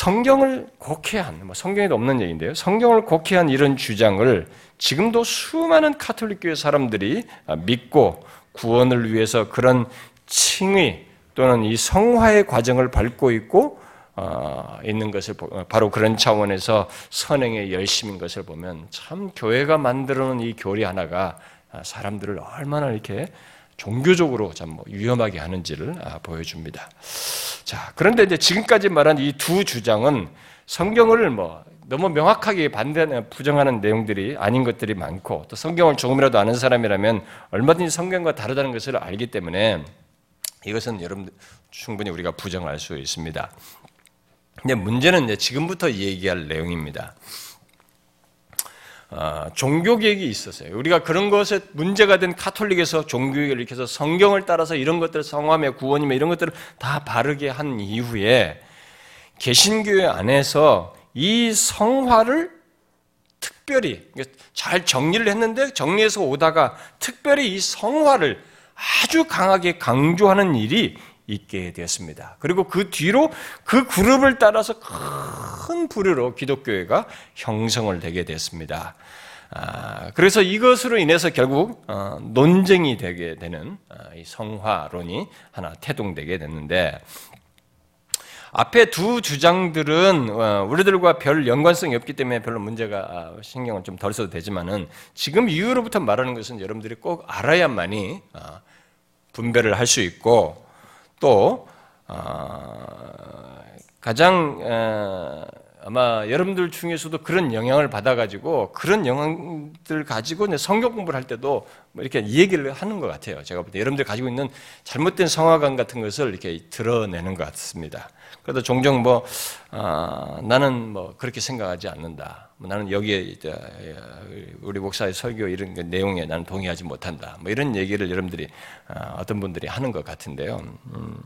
성경을 곡해한, 뭐 성경에도 없는 얘기인데요. 성경을 곡해한 이런 주장을 지금도 수많은 카톨릭 교회 사람들이 믿고 구원을 위해서 그런 칭의 또는 이 성화의 과정을 밟고 있고 어, 있는 것을 바로 그런 차원에서 선행의 열심인 것을 보면 참 교회가 만들어 놓은 이 교리 하나가 사람들을 얼마나 이렇게 종교적으로 참뭐 위험하게 하는지를 아, 보여줍니다. 자, 그런데 이제 지금까지 말한 이 두 주장은 성경을 뭐 너무 명확하게 반대 부정하는 내용들이 아닌 것들이 많고 또 성경을 조금이라도 아는 사람이라면 얼마든지 성경과 다르다는 것을 알기 때문에 이것은 여러분 충분히 우리가 부정할 수 있습니다. 근데 문제는 이제 지금부터 얘기할 내용입니다. 어, 종교개혁이 있었어요. 우리가 그런 것에 문제가 된 카톨릭에서 종교개혁을 일으켜서 성경을 따라서 이런 것들 성함의 구원이며 이런 것들을 다 바르게 한 이후에 개신교회 안에서 이 성화를 특별히 잘 정리를 했는데 정리해서 오다가 특별히 이 성화를 아주 강하게 강조하는 일이 있게 되었습니다. 그리고 그 뒤로 그 그룹을 따라서 큰 부류로 기독교회가 형성을 되게 됐습니다. 아, 그래서 이것으로 인해서 결국 어, 논쟁이 되게 되는 어, 이 성화론이 하나 태동되게 됐는데 앞에 두 주장들은 어, 우리들과 별 연관성이 없기 때문에 별로 문제가 아, 신경을 좀 덜 써도 되지만은 지금 이후로부터 말하는 것은 여러분들이 꼭 알아야만이 분별을 할 수 있고 또 가장 아마 여러분들 중에서도 그런 영향을 받아가지고 그런 영향들 가지고 성경 공부를 할 때도 뭐 이렇게 얘기를 하는 것 같아요. 제가 볼 때 여러분들 가지고 있는 잘못된 성화관 같은 것을 이렇게 드러내는 것 같습니다. 그래도 종종 뭐 아, 나는 뭐 그렇게 생각하지 않는다. 뭐 나는 여기에 우리 목사의 설교 이런 내용에 나는 동의하지 못한다. 뭐 이런 얘기를 여러분들이 아, 어떤 분들이 하는 것 같은데요. 음.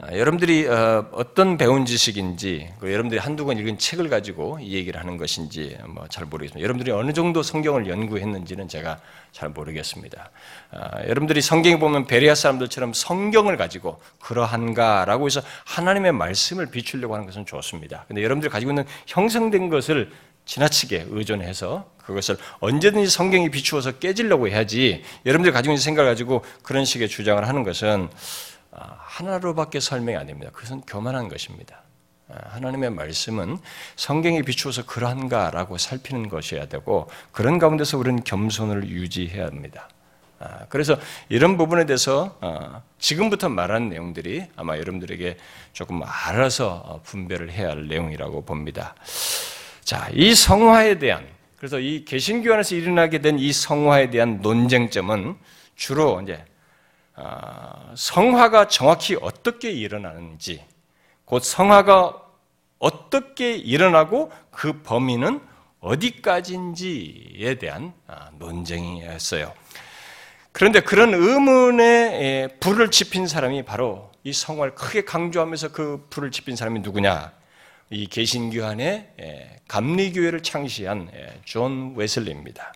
아, 여러분들이 어, 어떤 배운 지식인지, 여러분들이 한두 권 읽은 책을 가지고 이 얘기를 하는 것인지 뭐 잘 모르겠습니다. 여러분들이 어느 정도 성경을 연구했는지는 제가 잘 모르겠습니다. 아, 여러분들이 성경에 보면 베리아 사람들처럼 성경을 가지고 그러한가라고 해서 하나님의 말씀을 비추려고 하는 것은 좋습니다. 근데 여러분들이 가지고 있는 형성된 것을 지나치게 의존해서 그것을 언제든지 성경이 비추어서 깨지려고 해야지 여러분들이 가지고 있는 생각을 가지고 그런 식의 주장을 하는 것은 아, 하나로밖에 설명이 안 됩니다. 그것은 교만한 것입니다. 아, 하나님의 말씀은 성경에 비추어서 그러한가라고 살피는 것이어야 되고 그런 가운데서 우리는 겸손을 유지해야 합니다. 아, 그래서 이런 부분에 대해서 지금부터 말한 내용들이 아마 여러분들에게 조금 알아서 어, 분별을 해야 할 내용이라고 봅니다. 자, 이 성화에 대한 그래서 이 개신교 안에서 일어나게 된 이 성화에 대한 논쟁점은 주로 이제 아, 성화가 정확히 어떻게 일어나는지, 곧 성화가 어떻게 일어나고 그 범위는 어디까지인지에 대한 아, 논쟁이었어요. 그런데 그런 의문에 불을 지핀 사람이 바로 이 성화를 크게 강조하면서 그 불을 지핀 사람이 누구냐? 이 개신교 안에 감리교회를 창시한 존 웨슬리입니다.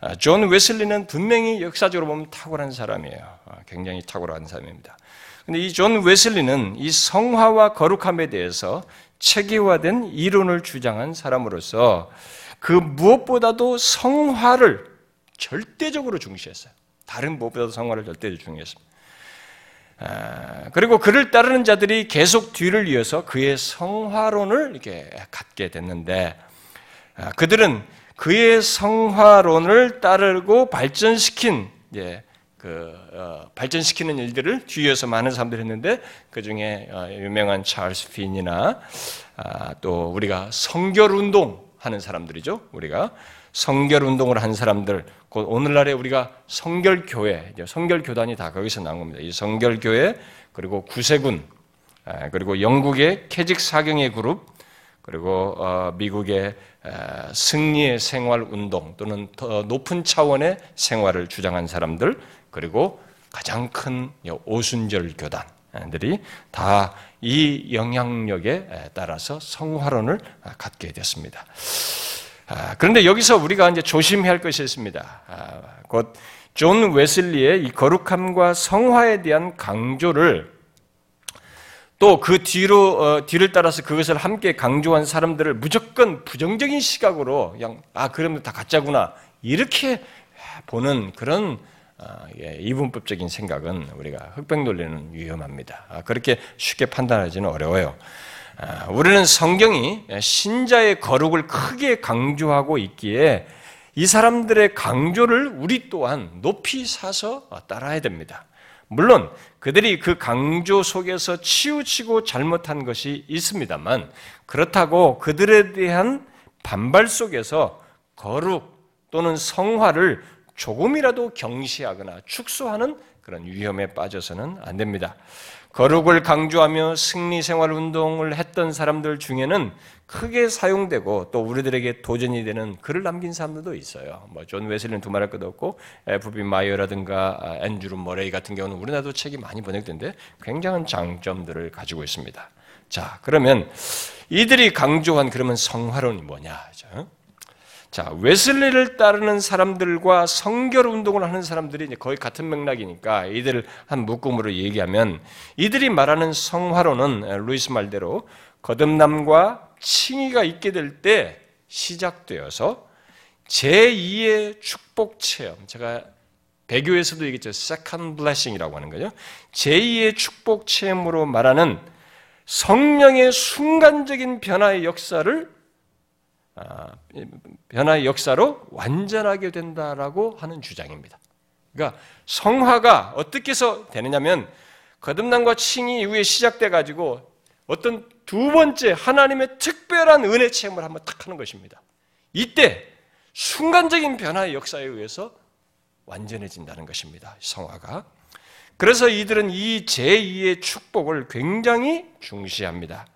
아, 존 웨슬리는 분명히 역사적으로 보면 탁월한 사람이에요. 아, 굉장히 탁월한 사람입니다. 근데 이 존 웨슬리는 이 성화와 거룩함에 대해서 체계화된 이론을 주장한 사람으로서 그 무엇보다도 성화를 절대적으로 중시했어요. 다른 무엇보다도 성화를 절대적으로 중시했습니다. 아, 그리고 그를 따르는 자들이 계속 뒤를 이어서 그의 성화론을 이렇게 갖게 됐는데 그들은 그의 성화론을 따르고 발전시킨 예, 그 어, 발전시키는 일들을 뒤에서 많은 사람들이 했는데 그 중에 어, 유명한 찰스 핀이나 아, 또 우리가 성결 운동 하는 사람들이죠. 우리가 성결 운동을 한 사람들, 곧 오늘날에 우리가 성결 교회, 성결 교단이 다 거기서 나온 겁니다. 이 성결 교회 그리고 구세군 아, 그리고 영국의 캐직 사경의 그룹 그리고 어, 미국의 승리의 생활 운동 또는 더 높은 차원의 생활을 주장한 사람들 그리고 가장 큰 오순절 교단들이 다 이 영향력에 따라서 성화론을 갖게 됐습니다. 아, 그런데 여기서 우리가 이제 조심해야 할 것이 있습니다. 아, 곧존 웨슬리의 이 거룩함과 성화에 대한 강조를 또 그 뒤로 어, 뒤를 따라서 그것을 함께 강조한 사람들을 무조건 부정적인 시각으로 그냥 아 그러면 다 가짜구나 이렇게 보는 그런 어, 예, 이분법적인 생각은 우리가 흑백 논리는 위험합니다. 아, 그렇게 쉽게 판단하지는 어려워요. 아, 우리는 성경이 신자의 거룩을 크게 강조하고 있기에 이 사람들의 강조를 우리 또한 높이 사서 따라야 됩니다. 물론 그들이 그 강조 속에서 치우치고 잘못한 것이 있습니다만 그렇다고 그들에 대한 반발 속에서 거룩 또는 성화를 조금이라도 경시하거나 축소하는 그런 위험에 빠져서는 안 됩니다. 거룩을 강조하며 승리 생활 운동을 했던 사람들 중에는 크게 사용되고 또 우리들에게 도전이 되는 글을 남긴 사람들도 있어요. 뭐 존 웨슬리는 두말할 것도 없고 F.B. 마이어라든가 아, 앤드루 머레이 같은 경우는 우리나라도 책이 많이 번역된데 굉장한 장점들을 가지고 있습니다. 자, 그러면 이들이 강조한 그러면 성화론이 뭐냐? 자, 웨슬리를 따르는 사람들과 성결 운동을 하는 사람들이 이제 거의 같은 맥락이니까 이들을 한 묶음으로 얘기하면 이들이 말하는 성화론은 루이스 말대로 거듭남과 칭의가 있게 될 때 시작되어서 제2의 축복 체험. 제가 배교에서도 얘기했죠. second blessing이라고 하는 거죠. 제2의 축복 체험으로 말하는 성령의 순간적인 변화의 역사를 아, 변화의 역사로 완전하게 된다라고 하는 주장입니다. 그러니까 성화가 어떻게 해서 되느냐면 거듭남과 칭의 이후에 시작돼 가지고 어떤 두 번째 하나님의 특별한 은혜 체험을 한번 탁 하는 것입니다. 이때 순간적인 변화의 역사에 의해서 완전해진다는 것입니다. 성화가. 그래서 이들은 이 제2의 축복을 굉장히 중시합니다.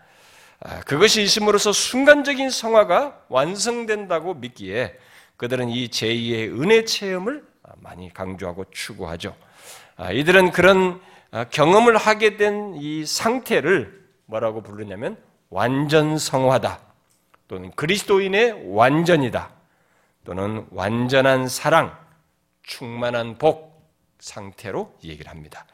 아, 그것이 있음으로써 순간적인 성화가 완성된다고 믿기에 그들은 이 제2의 은혜 체험을 많이 강조하고 추구하죠. 아, 이들은 그런 아, 경험을 하게 된 이 상태를 뭐라고 부르냐면 완전 성화다. 또는 그리스도인의 완전이다. 또는 완전한 사랑, 충만한 복 상태로 얘기를 합니다.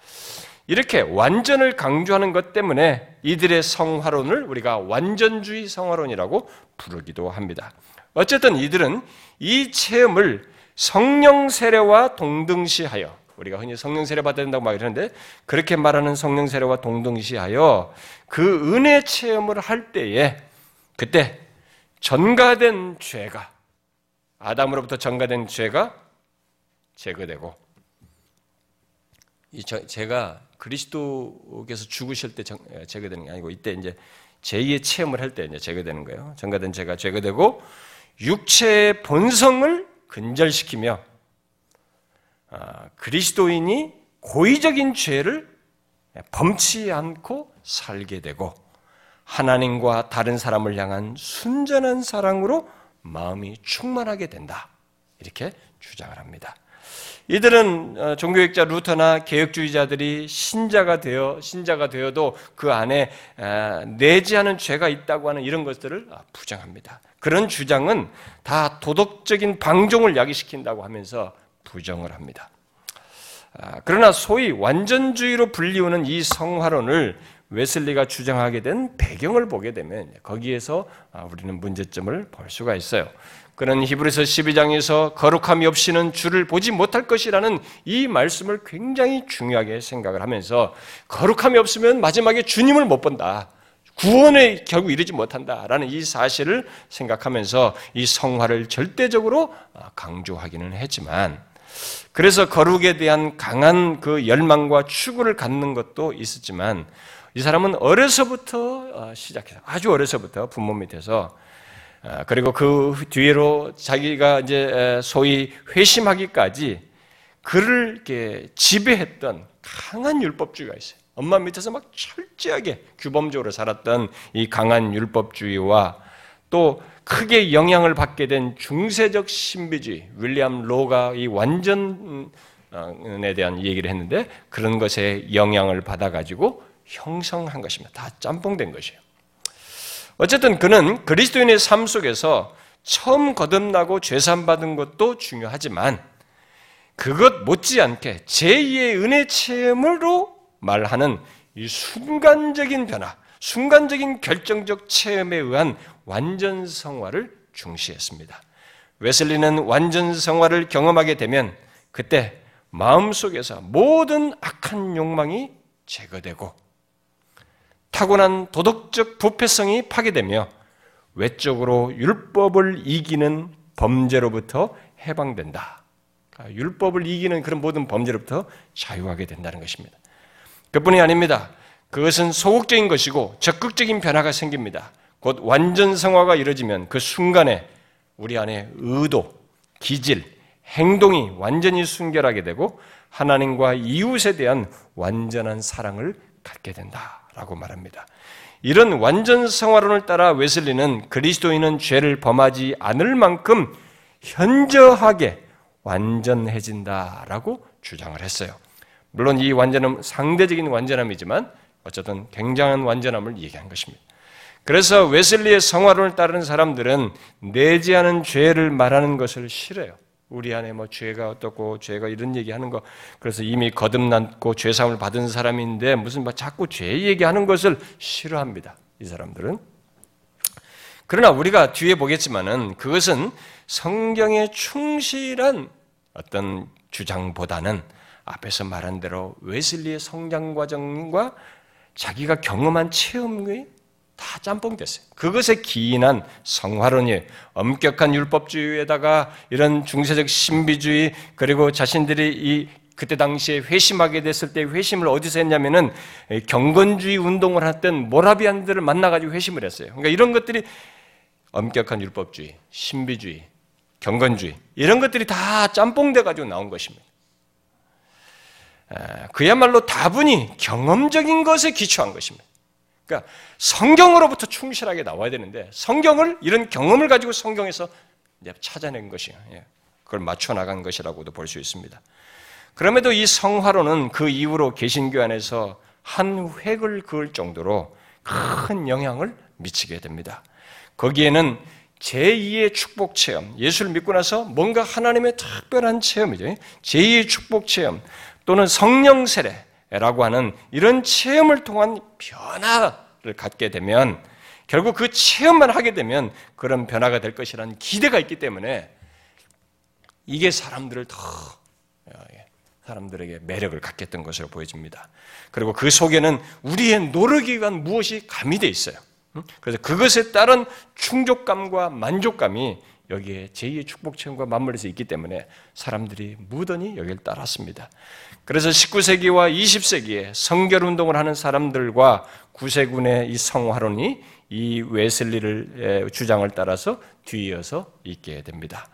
이렇게 완전을 강조하는 것 때문에 이들의 성화론을 우리가 완전주의 성화론이라고 부르기도 합니다. 어쨌든 이들은 이 체험을 성령 세례와 동등시하여 우리가 흔히 성령 세례 받아야 된다고 막 이러는데 그렇게 말하는 성령 세례와 동등시하여 그 은혜 체험을 할 때에 그때 전가된 죄가 아담으로부터 전가된 죄가 제거되고 이 제가 그리스도께서 죽으실 때 제거되는 게 아니고 이때 이제 제2의 체험을 할 때 이제 제거되는 거예요. 전가된 죄가 제거되고 육체의 본성을 근절시키며 아, 그리스도인이 고의적인 죄를 범치 않고 살게 되고 하나님과 다른 사람을 향한 순전한 사랑으로 마음이 충만하게 된다. 이렇게 주장을 합니다. 이들은 어, 종교학자 루터나 개혁주의자들이 신자가 되어 신자가 되어도 그 안에 아, 내지 않은 죄가 있다고 하는 이런 것들을 아, 부정합니다. 그런 주장은 다 도덕적인 방종을 야기시킨다고 하면서 부정을 합니다. 아, 그러나 소위 완전주의로 불리우는 이 성화론을 웨슬리가 주장하게 된 배경을 보게 되면 거기에서 아, 우리는 문제점을 볼 수가 있어요. 그는 히브리서 12장에서 거룩함이 없이는 주를 보지 못할 것이라는 이 말씀을 굉장히 중요하게 생각을 하면서 거룩함이 없으면 마지막에 주님을 못 본다. 구원에 결국 이르지 못한다라는 이 사실을 생각하면서 이 성화를 절대적으로 아, 강조하기는 했지만 그래서 거룩에 대한 강한 그 열망과 추구를 갖는 것도 있었지만 이 사람은 어려서부터 어, 시작해서 아주 어려서부터 부모 밑에서 어, 그리고 그 뒤로 자기가 이제 소위 회심하기까지 그를 이렇게 지배했던 강한 율법주의가 있어요. 엄마 밑에서 막 철저하게 규범적으로 살았던 이 강한 율법주의와 또 크게 영향을 받게 된 중세적 신비주의 윌리엄 로가 이 완전에 대한 얘기를 했는데 그런 것에 영향을 받아 가지고 형성한 것입니다. 다 짬뽕된 것이에요. 어쨌든 그는 그리스도인의 삶 속에서 처음 거듭나고 죄산 받은 것도 중요하지만 그것 못지않게 제2의 은혜 체험으로 말하는 이 순간적인 변화, 순간적인 결정적 체험에 의한 완전 성화를 중시했습니다. 웨슬리는 완전 성화를 경험하게 되면 그때 마음속에서 모든 악한 욕망이 제거되고 타고난 도덕적 부패성이 파괴되며 외적으로 율법을 이기는 범죄로부터 해방된다. 그러니까 율법을 이기는 그런 모든 범죄로부터 자유하게 된다는 것입니다. 그뿐이 아닙니다. 그것은 소극적인 것이고 적극적인 변화가 생깁니다. 곧 완전 성화가 이루어지면 그 순간에 우리 안에 의도, 기질, 행동이 완전히 순결하게 되고 하나님과 이웃에 대한 완전한 사랑을 갖게 된다라고 말합니다. 이런 완전 성화론을 따라 웨슬리는 그리스도인은 죄를 범하지 않을 만큼 현저하게 완전해진다라고 주장을 했어요. 물론 이 완전함 상대적인 완전함이지만 어쨌든 굉장한 완전함을 얘기한 것입니다. 그래서 웨슬리의 성화론을 따르는 사람들은 내지 않은 죄를 말하는 것을 싫어요. 우리 안에 뭐 죄가 어떻고 죄가 이런 얘기하는 거 그래서 이미 거듭났고 죄 사함을 받은 사람인데 무슨 막 자꾸 죄 얘기하는 것을 싫어합니다. 이 사람들은 그러나 우리가 뒤에 보겠지만은 그것은 성경에 충실한 어떤 주장보다는 앞에서 말한 대로 웨슬리의 성장 과정과 자기가 경험한 체험이 다 짬뽕 됐어요. 그것에 기인한 성화론이 엄격한 율법주의에다가 이런 중세적 신비주의 그리고 자신들이 이 그때 당시에 회심하게 됐을 때 회심을 어디서 했냐면은 경건주의 운동을 했던 모라비안들을 만나가지고 회심을 했어요. 그러니까 이런 것들이 엄격한 율법주의, 신비주의, 경건주의 이런 것들이 다 짬뽕돼 가지고 나온 것입니다. 그야말로 다분히 경험적인 것에 기초한 것입니다. 그러니까 성경으로부터 충실하게 나와야 되는데 성경을 이런 경험을 가지고 성경에서 찾아낸 것이에요. 예. 그걸 맞춰 나간 것이라고도 볼 수 있습니다. 그럼에도 이 성화로는 그 이후로 개신교 안에서 한 획을 그을 정도로 큰 영향을 미치게 됩니다. 거기에는 제2의 축복 체험, 예수를 믿고 나서 뭔가 하나님의 특별한 체험이죠. 제2의 축복 체험 또는 성령 세례, 라고 하는 이런 체험을 통한 변화를 갖게 되면 결국 그 체험만 하게 되면 그런 변화가 될 것이라는 기대가 있기 때문에 이게 사람들을 더 사람들에게 매력을 갖게 했던 것으로 보여집니다. 그리고 그 속에는 우리의 노력에 의한 무엇이 가미되어 있어요. 그래서 그것에 따른 충족감과 만족감이 여기에 제2의 축복 체험과 맞물려서 있기 때문에 사람들이 무던히 여기를 따랐습니다. 그래서 19세기와 20세기에 성결 운동을 하는 사람들과 구세군의 이 성화론이 이 웨슬리를 주장을 따라서 뒤이어서 있게 됩니다.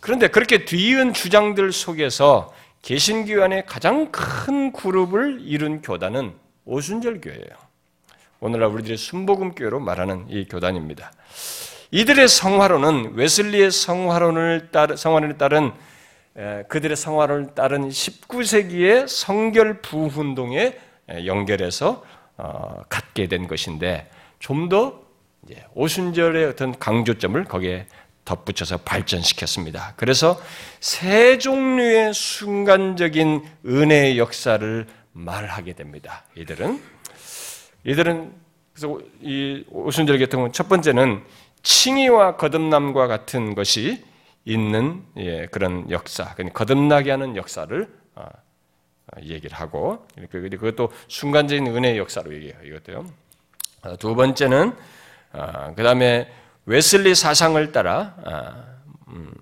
그런데 그렇게 뒤이은 주장들 속에서 개신교 안에 가장 큰 그룹을 이룬 교단은 오순절 교회예요. 오늘날 우리들의 순복음 교회로 말하는 이 교단입니다. 이들의 성화론은 웨슬리의 성화론을 따른 성화론에 따른 그들의 성화론을 따른 19세기의 성결 부운동에 연결해서 어, 갖게 된 것인데 좀 더 오순절의 어떤 강조점을 거기에 덧붙여서 발전시켰습니다. 그래서 세 종류의 순간적인 은혜의 역사를 말하게 됩니다. 이들은 이들은 그래서 이 오순절 같은 경우는 첫 번째는 칭의와 거듭남과 같은 것이 있는 예, 그런 역사, 거듭나게 하는 역사를 어, 어, 얘기를 하고 그것도 순간적인 은혜의 역사로 얘기해요. 이것도요. 어, 두 번째는 그 다음에 웨슬리 사상을 따라 음,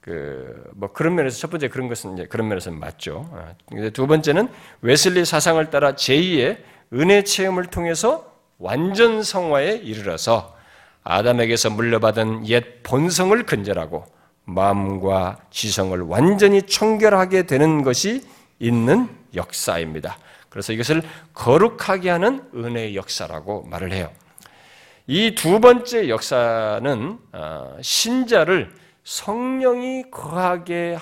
그뭐 그런 면에서 첫 번째 그런 것은 이제 그런 면에서 맞죠. 두 번째는 웨슬리 사상을 따라 제2의 은혜 체험을 통해서 완전 성화에 이르러서 아담에게서 물려받은 옛 본성을 근절하고 마음과 지성을 완전히 청결하게 되는 것이 있는 역사입니다. 그래서 이것을 거룩하게 하는 은혜의 역사라고 말을 해요. 이 두 번째 역사는 어, 신자를 성령이 거하게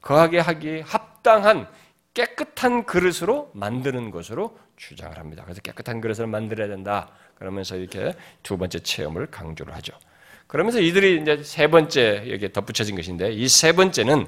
거하게 하기에 합당한 깨끗한 그릇으로 만드는 것으로 주장을 합니다. 그래서 깨끗한 그릇을 만들어야 된다. 그러면서 이렇게 두 번째 체험을 강조를 하죠. 그러면서 이들이 이제 세 번째 여기에 덧붙여진 것인데 이 세 번째는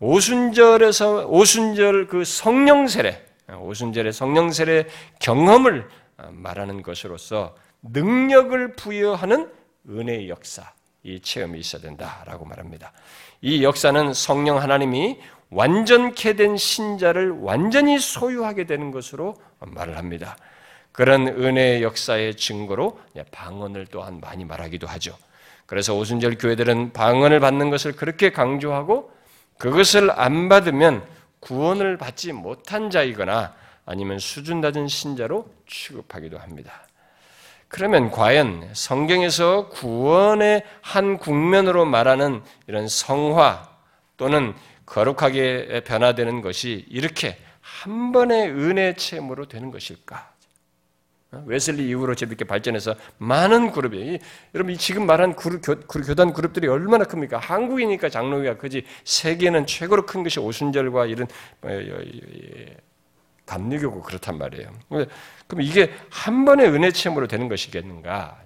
오순절에서 오순절 그 성령 세례, 오순절의 성령 세례 경험을 말하는 것으로서 능력을 부여하는 은혜의 역사, 이 체험이 있어야 된다라고 말합니다. 이 역사는 성령 하나님이 완전케 된 신자를 완전히 소유하게 되는 것으로 말을 합니다. 그런 은혜의 역사의 증거로 방언을 또한 많이 말하기도 하죠. 그래서 오순절 교회들은 방언을 받는 것을 그렇게 강조하고 그것을 안 받으면 구원을 받지 못한 자이거나 아니면 수준 낮은 신자로 취급하기도 합니다. 그러면 과연 성경에서 구원의 한 국면으로 말하는 이런 성화 또는 거룩하게 변화되는 것이 이렇게 한 번의 은혜 체험으로 되는 것일까? 웨슬리 이후로 이렇게 발전해서 많은 그룹이 여러분 지금 말한 그룹, 교, 교단 그룹들이 얼마나 큽니까? 한국이니까 장로교가 그지 세계는 최고로 큰 것이 오순절과 이런 어, 감리교고 그렇단 말이에요. 그럼 이게 한 번의 은혜 체험으로 되는 것이겠는가?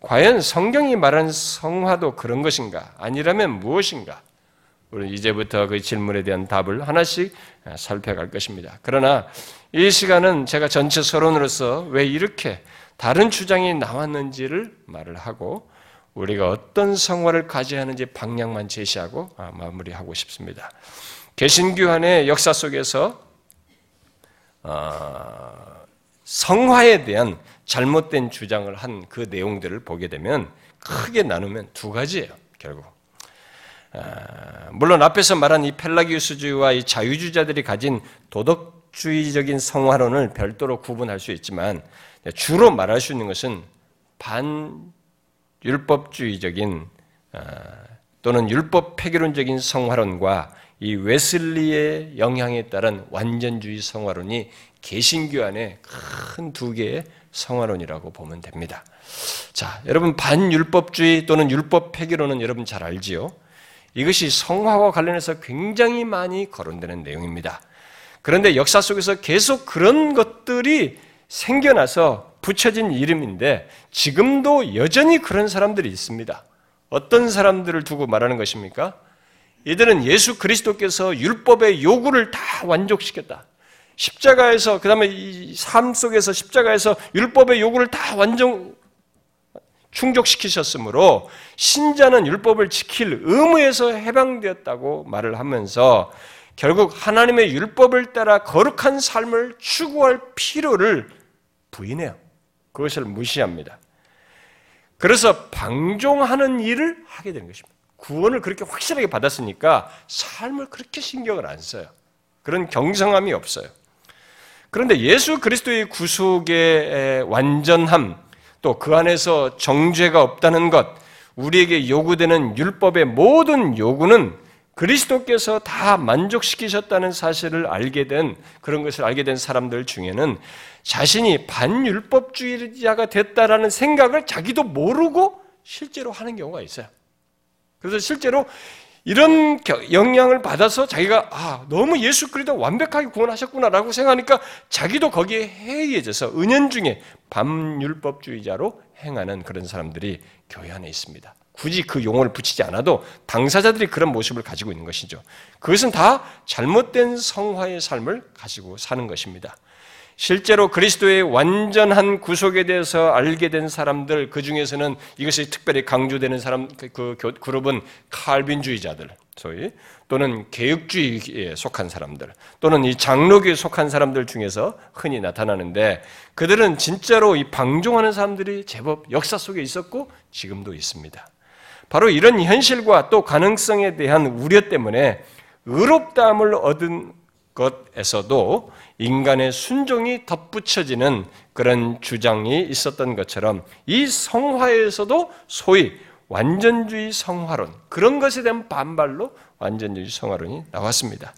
과연 성경이 말하는 성화도 그런 것인가? 아니라면 무엇인가? 우리 이제부터 그 질문에 대한 답을 하나씩 살펴갈 것입니다. 그러나 이 시간은 제가 전체 서론으로서 왜 이렇게 다른 주장이 나왔는지를 말을 하고 우리가 어떤 성화를 가져야 하는지 방향만 제시하고 아, 마무리하고 싶습니다. 개신교안의 역사 속에서 어, 성화에 대한 잘못된 주장을 한 그 내용들을 보게 되면 크게 나누면 두 가지예요. 결국 아, 물론 앞에서 말한 이 펠라기우스주의와 이 자유주의자들이 가진 도덕 주의적인 성화론을 별도로 구분할 수 있지만 주로 말할 수 있는 것은 반율법주의적인 아, 또는 율법 폐기론적인 성화론과 이 웨슬리의 영향에 따른 완전주의 성화론이 개신교 안에 큰 두 개의 성화론이라고 보면 됩니다. 자, 여러분 반율법주의 또는 율법 폐기론은 여러분 잘 알지요? 이것이 성화와 관련해서 굉장히 많이 거론되는 내용입니다. 그런데 역사 속에서 계속 그런 것들이 생겨나서 붙여진 이름인데 지금도 여전히 그런 사람들이 있습니다. 어떤 사람들을 두고 말하는 것입니까? 이들은 예수 그리스도께서 율법의 요구를 다 완족시켰다. 십자가에서 그다음에 이 삶 속에서 십자가에서 율법의 요구를 다 완전 충족시키셨으므로 신자는 율법을 지킬 의무에서 해방되었다고 말을 하면서 결국 하나님의 율법을 따라 거룩한 삶을 추구할 필요를 부인해요. 그것을 무시합니다. 그래서 방종하는 일을 하게 되는 것입니다. 구원을 그렇게 확실하게 받았으니까 삶을 그렇게 신경을 안 써요. 그런 경성함이 없어요. 그런데 예수 그리스도의 구속의 완전함, 또 그 안에서 정죄가 없다는 것, 우리에게 요구되는 율법의 모든 요구는 그리스도께서 다 만족시키셨다는 사실을 알게 된 그런 것을 알게 된 사람들 중에는 자신이 반율법주의자가 됐다라는 생각을 자기도 모르고 실제로 하는 경우가 있어요. 그래서 실제로 이런 영향을 받아서 자기가 아 너무 예수 그리스도 완벽하게 구원하셨구나라고 생각하니까 자기도 거기에 해이해져서 은연중에 반율법주의자로 행하는 그런 사람들이 교회 안에 있습니다. 굳이 그 용어를 붙이지 않아도 당사자들이 그런 모습을 가지고 있는 것이죠. 그것은 다 잘못된 성화의 삶을 가지고 사는 것입니다. 실제로 그리스도의 완전한 구속에 대해서 알게 된 사람들 그 중에서는 이것이 특별히 강조되는 사람 그, 그 그룹은 칼빈주의자들 소위 또는 개혁주의에 속한 사람들 또는 이 장로교에 속한 사람들 중에서 흔히 나타나는데 그들은 진짜로 이 방종하는 사람들이 제법 역사 속에 있었고 지금도 있습니다. 바로 이런 현실과 또 가능성에 대한 우려 때문에 의롭다함을 얻은 것에서도 인간의 순종이 덧붙여지는 그런 주장이 있었던 것처럼 이 성화에서도 소위 완전주의 성화론 그런 것에 대한 반발로 완전주의 성화론이 나왔습니다.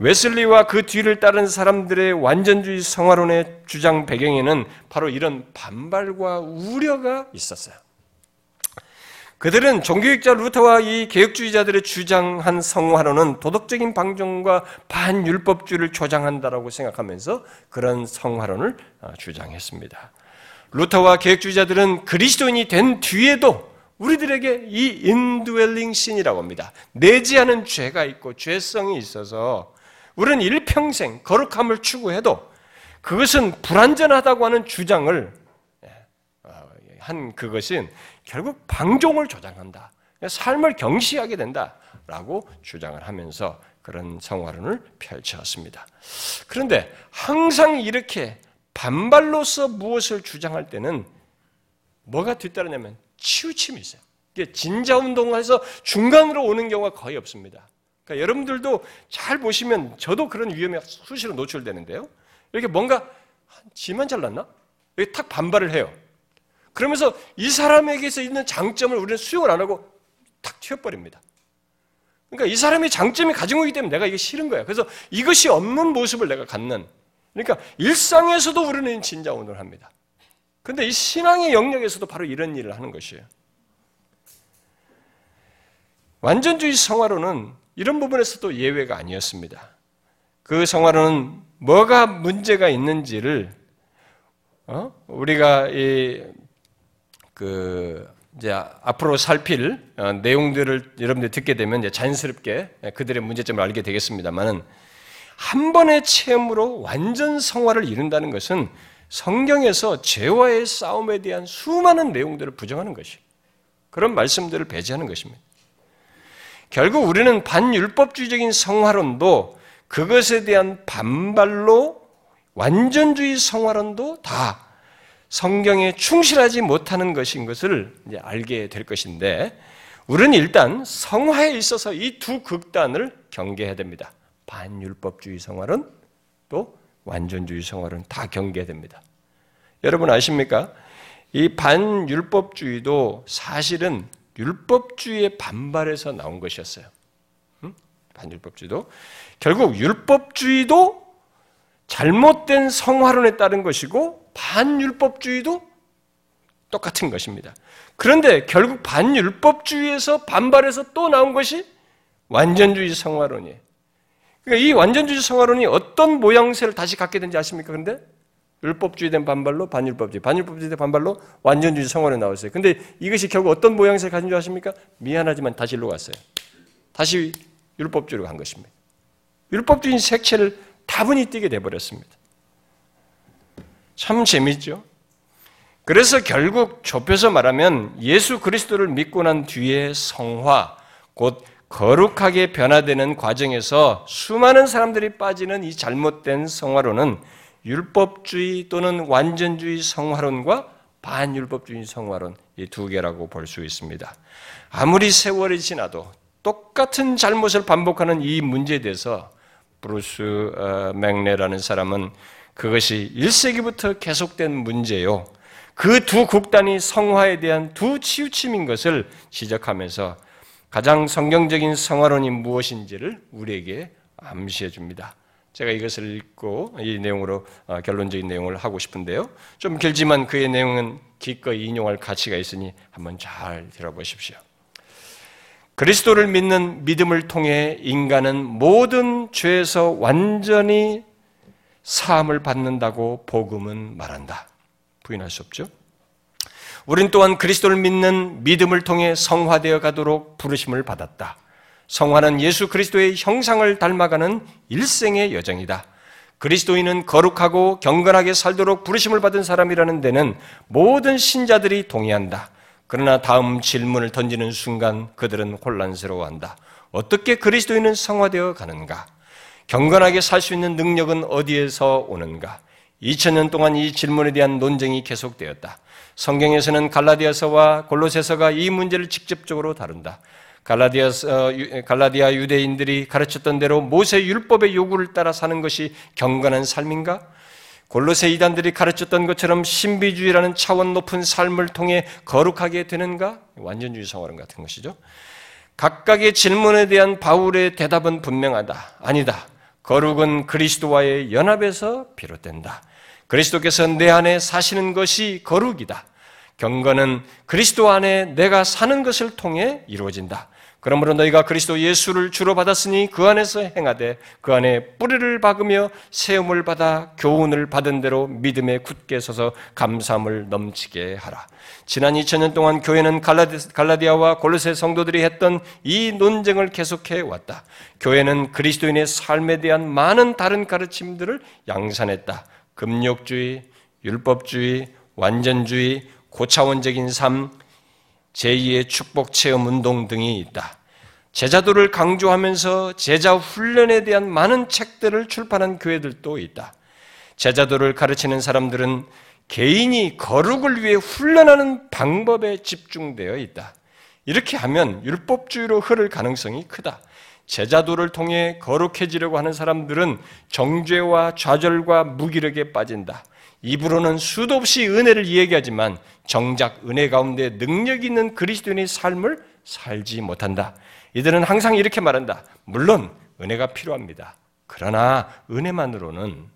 웨슬리와 그 뒤를 따른 사람들의 완전주의 성화론의 주장 배경에는 바로 이런 반발과 우려가 있었어요. 그들은 종교학자 루터와 이 개혁주의자들의 주장한 성화론은 도덕적인 방종과 반율법주의를 조장한다라고 생각하면서 그런 성화론을 어, 주장했습니다. 루터와 개혁주의자들은 그리스도인이 된 뒤에도 우리들에게 이 인드웰링 신이라고 합니다. 내지 않은 죄가 있고 죄성이 있어서 우리는 일평생 거룩함을 추구해도 그것은 불완전하다고 하는 주장을 예, 어, 한 그것은 결국 방종을 조장한다. 삶을 경시하게 된다라고 주장을 하면서 그런 성화론을 펼쳤습니다. 그런데 항상 이렇게 반발로서 무엇을 주장할 때는 뭐가 뒤따르냐면 치우침이 있어요. 진자 운동을 해서 중간으로 오는 경우가 거의 없습니다. 그러니까 여러분들도 잘 보시면 저도 그런 위험에 수시로 노출되는데요. 이렇게 뭔가 지만 잘났나? 이렇게 탁 반발을 해요. 그러면서 이 사람에게서 있는 장점을 우리는 수용을 안 하고 탁 튀어버립니다. 그러니까 이 사람의 장점이 가지고 있기 때문에 내가 이게 싫은 거야. 그래서 이것이 없는 모습을 내가 갖는 그러니까 일상에서도 우리는 진자 오늘 합니다. 근데 이 신앙의 영역에서도 바로 이런 일을 하는 것이에요. 완전주의 성화로는 이런 부분에서도 예외가 아니었습니다. 그 성화로는 뭐가 문제가 있는지를 어? 우리가 이 그 이제 앞으로 살필 어, 내용들을 여러분들 듣게 되면 이제 자연스럽게 그들의 문제점을 알게 되겠습니다만은 한 번의 체험으로 완전 성화를 이룬다는 것은 성경에서 죄와의 싸움에 대한 수많은 내용들을 부정하는 것이 그런 말씀들을 배제하는 것입니다. 결국 우리는 반율법주의적인 성화론도 그것에 대한 반발로 완전주의 성화론도 다 성경에 충실하지 못하는 것인 것을 이제 알게 될 것인데 우리는 일단 성화에 있어서 이 두 극단을 경계해야 됩니다. 반율법주의 성화론 또 완전주의 성화론 다 경계해야 됩니다. 여러분 아십니까? 이 반율법주의도 사실은 율법주의의 반발에서 나온 것이었어요. 응? 반율법주의도 결국 율법주의도 잘못된 성화론에 따른 것이고 반율법주의도 똑같은 것입니다. 그런데 결국 반율법주의에서 반발해서 또 나온 것이 완전주의 성화론이에요. 그러니까 이 완전주의 성화론이 어떤 모양새를 다시 갖게 된지 아십니까? 그런데 율법주의 된 반발로 반율법주의, 반율법주의 된 반발로 완전주의 성화론이 나왔어요. 근데 이것이 결국 어떤 모양새를 가진 줄 아십니까? 미안하지만 다시 일로 갔어요. 다시 율법주의로 간 것입니다. 율법주의 색채를 다분히 띄게 돼버렸습니다. 참 재밌죠? 그래서 결국 좁혀서 말하면 예수 그리스도를 믿고 난 뒤에 성화, 곧 거룩하게 변화되는 과정에서 수많은 사람들이 빠지는 이 잘못된 성화론은 율법주의 또는 완전주의 성화론과 반율법주의 성화론 이 두 개라고 볼 수 있습니다. 아무리 세월이 지나도 똑같은 잘못을 반복하는 이 문제에 대해서 브루스 어, 맥레라는 사람은 그것이 1세기부터 계속된 문제요. 그 두 극단이 성화에 대한 두 치우침인 것을 지적하면서 가장 성경적인 성화론이 무엇인지를 우리에게 암시해 줍니다. 제가 이것을 읽고 이 내용으로 어, 결론적인 내용을 하고 싶은데요. 좀 길지만 그의 내용은 기꺼이 인용할 가치가 있으니 한번 잘 들어보십시오. 그리스도를 믿는 믿음을 통해 인간은 모든 죄에서 완전히 사함을 받는다고 복음은 말한다. 부인할 수 없죠. 우린 또한 그리스도를 믿는 믿음을 통해 성화되어 가도록 부르심을 받았다. 성화는 예수 그리스도의 형상을 닮아가는 일생의 여정이다. 그리스도인은 거룩하고 경건하게 살도록 부르심을 받은 사람이라는 데는 모든 신자들이 동의한다. 그러나 다음 질문을 던지는 순간 그들은 혼란스러워한다. 어떻게 그리스도인은 성화되어 가는가? 경건하게 살 수 있는 능력은 어디에서 오는가? 2000년 동안 이 질문에 대한 논쟁이 계속되었다. 성경에서는 갈라디아서와 골로새서가 이 문제를 직접적으로 다룬다. 갈라디아, 갈라디아 유대인들이 가르쳤던 대로 모세 율법의 요구를 따라 사는 것이 경건한 삶인가? 골로새 이단들이 가르쳤던 것처럼 신비주의라는 차원 높은 삶을 통해 거룩하게 되는가? 완전주의 성화론 같은 것이죠. 각각의 질문에 대한 바울의 대답은 분명하다. 아니다. 거룩은 그리스도와의 연합에서 비롯된다. 그리스도께서 내 안에 사시는 것이 거룩이다. 경건은 그리스도 안에 내가 사는 것을 통해 이루어진다. 그러므로 너희가 그리스도 예수를 주로 받았으니 그 안에서 행하되 그 안에 뿌리를 박으며 세움을 받아 교훈을 받은 대로 믿음에 굳게 서서 감사함을 넘치게 하라. 지난 2000년 동안 교회는 갈라디, 아와 골로새 성도들이 했던 이 논쟁을 계속해 왔다. 교회는 그리스도인의 삶에 대한 많은 다른 가르침들을 양산했다. 금욕주의, 율법주의, 완전주의, 고차원적인 삶, 제2의 축복 체험 운동 등이 있다. 제자도를 강조하면서 제자 훈련에 대한 많은 책들을 출판한 교회들도 있다. 제자도를 가르치는 사람들은 개인이 거룩을 위해 훈련하는 방법에 집중되어 있다. 이렇게 하면 율법주의로 흐를 가능성이 크다. 제자도를 통해 거룩해지려고 하는 사람들은 정죄와 좌절과 무기력에 빠진다. 입으로는 수도 없이 은혜를 얘기하지만 정작 은혜 가운데 능력 있는 그리스도인의 삶을 살지 못한다. 이들은 항상 이렇게 말한다. 물론 은혜가 필요합니다. 그러나 은혜만으로는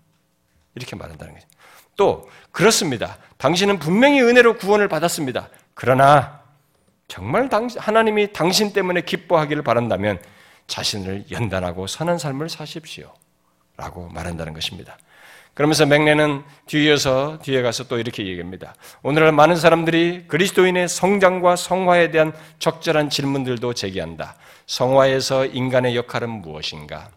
이렇게 말한다는 거죠. 또 그렇습니다. 당신은 분명히 은혜로 구원을 받았습니다. 그러나 정말 하나님이 당신 때문에 기뻐하기를 바란다면 자신을 연단하고 선한 삶을 사십시오. 라고 말한다는 것입니다. 그러면서 맥레는 뒤에서 뒤에 가서 또 이렇게 얘기합니다. 오늘날 많은 사람들이 그리스도인의 성장과 성화에 대한 적절한 질문들도 제기한다. 성화에서 인간의 역할은 무엇인가?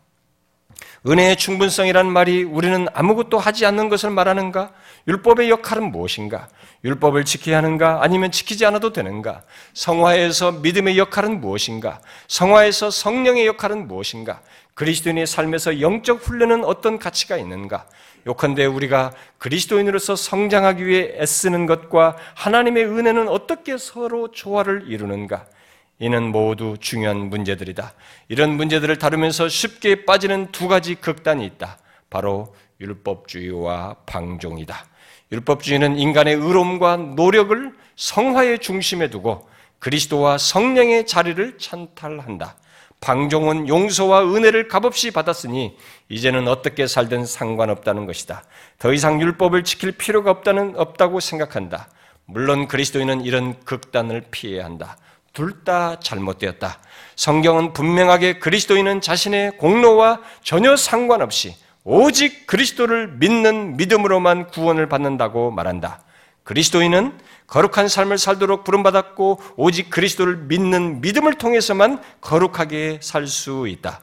은혜의 충분성이란 말이 우리는 아무것도 하지 않는 것을 말하는가? 율법의 역할은 무엇인가? 율법을 지켜야 하는가? 아니면 지키지 않아도 되는가? 성화에서 믿음의 역할은 무엇인가? 성화에서 성령의 역할은 무엇인가? 그리스도인의 삶에서 영적 훈련은 어떤 가치가 있는가? 요컨대 우리가 그리스도인으로서 성장하기 위해 애쓰는 것과 하나님의 은혜는 어떻게 서로 조화를 이루는가? 이는 모두 중요한 문제들이다. 이런 문제들을 다루면서 쉽게 빠지는 두 가지 극단이 있다. 바로 율법주의와 방종이다. 율법주의는 인간의 의로움과 노력을 성화의 중심에 두고 그리스도와 성령의 자리를 찬탈한다. 방종은 용서와 은혜를 값없이 받았으니 이제는 어떻게 살든 상관없다는 것이다. 더 이상 율법을 지킬 필요가 없다는 없다고 생각한다. 물론 그리스도인은 이런 극단을 피해야 한다. 둘 다 잘못되었다. 성경은 분명하게 그리스도인은 자신의 공로와 전혀 상관없이 오직 그리스도를 믿는 믿음으로만 구원을 받는다고 말한다. 그리스도인은 거룩한 삶을 살도록 부름받았고 오직 그리스도를 믿는 믿음을 통해서만 거룩하게 살 수 있다.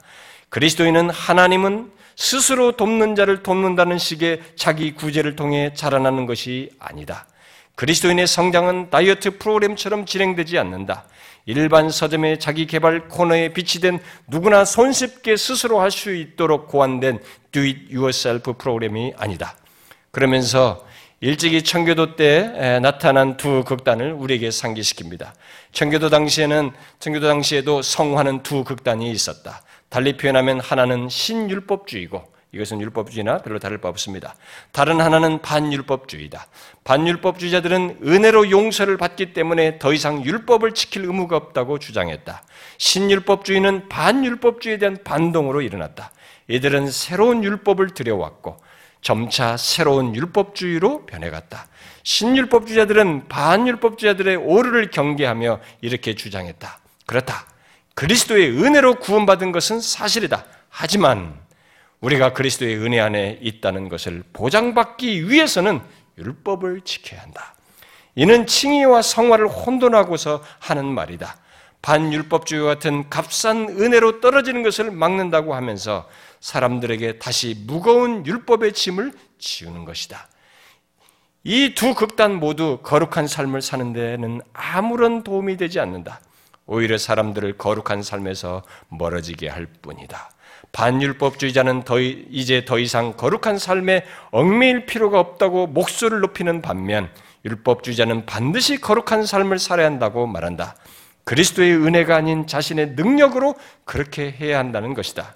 그리스도인은 하나님은 스스로 돕는 자를 돕는다는 식의 자기 구제를 통해 자라나는 것이 아니다. 그리스도인의 성장은 다이어트 프로그램처럼 진행되지 않는다. 일반 서점의 자기 개발 코너에 비치된 누구나 손쉽게 스스로 할 수 있도록 고안된 Do It Yourself 프로그램이 아니다. 그러면서 일찍이 청교도 때 나타난 두 극단을 우리에게 상기시킵니다. 청교도 당시에는 청교도 당시에도 성화는 두 극단이 있었다. 달리 표현하면 하나는 신율법주의고 이것은 율법주의나 별로 다를 바 없습니다. 다른 하나는 반율법주의다. 반율법주의자들은 은혜로 용서를 받기 때문에 더 이상 율법을 지킬 의무가 없다고 주장했다. 신율법주의는 반율법주의에 대한 반동으로 일어났다. 이들은 새로운 율법을 들여왔고 점차 새로운 율법주의로 변해갔다. 신율법주의자들은 반율법주의자들의 오류를 경계하며 이렇게 주장했다. 그렇다. 그리스도의 은혜로 구원받은 것은 사실이다. 하지만 우리가 그리스도의 은혜 안에 있다는 것을 보장받기 위해서는 율법을 지켜야 한다. 이는 칭의와 성화를 혼돈하고서 하는 말이다. 반율법주의 같은 값싼 은혜로 떨어지는 것을 막는다고 하면서 사람들에게 다시 무거운 율법의 짐을 지우는 것이다. 이 두 극단 모두 거룩한 삶을 사는 데는 아무런 도움이 되지 않는다. 오히려 사람들을 거룩한 삶에서 멀어지게 할 뿐이다. 반율법주의자는 더, 이제 더 이상 거룩한 삶에 얽매일 필요가 없다고 목소리를 높이는 반면 율법주의자는 반드시 거룩한 삶을 살아야 한다고 말한다. 그리스도의 은혜가 아닌 자신의 능력으로 그렇게 해야 한다는 것이다.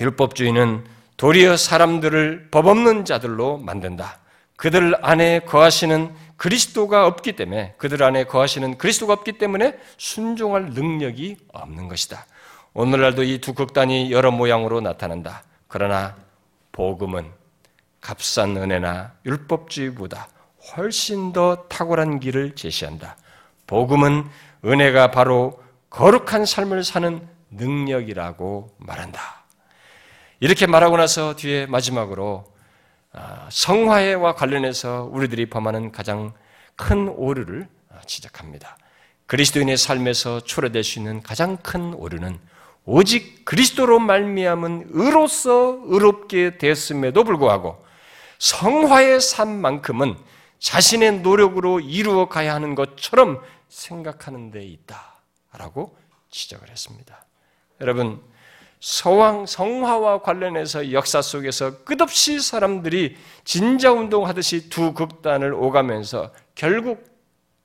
율법주의는 도리어 사람들을 법 없는 자들로 만든다. 그들 안에 거하시는 그리스도가 없기 때문에 그들 안에 거하시는 그리스도가 없기 때문에 순종할 능력이 없는 것이다. 오늘날도 이 두 극단이 여러 모양으로 나타난다. 그러나 복음은 값싼 은혜나 율법주의보다 훨씬 더 탁월한 길을 제시한다. 복음은 은혜가 바로 거룩한 삶을 사는 능력이라고 말한다. 이렇게 말하고 나서 뒤에 마지막으로 아, 성화와 관련해서 우리들이 범하는 가장 큰 오류를 지적합니다. 그리스도인의 삶에서 초래될 수 있는 가장 큰 오류는 오직 그리스도로 말미암은 의로서 의롭게 됐음에도 불구하고 성화의 삶만큼은 자신의 노력으로 이루어 가야 하는 것처럼 생각하는 데 있다라고 지적을 했습니다. 여러분 서왕 성화와 관련해서 역사 속에서 끝없이 사람들이 진자 운동하듯이 두 극단을 오가면서 결국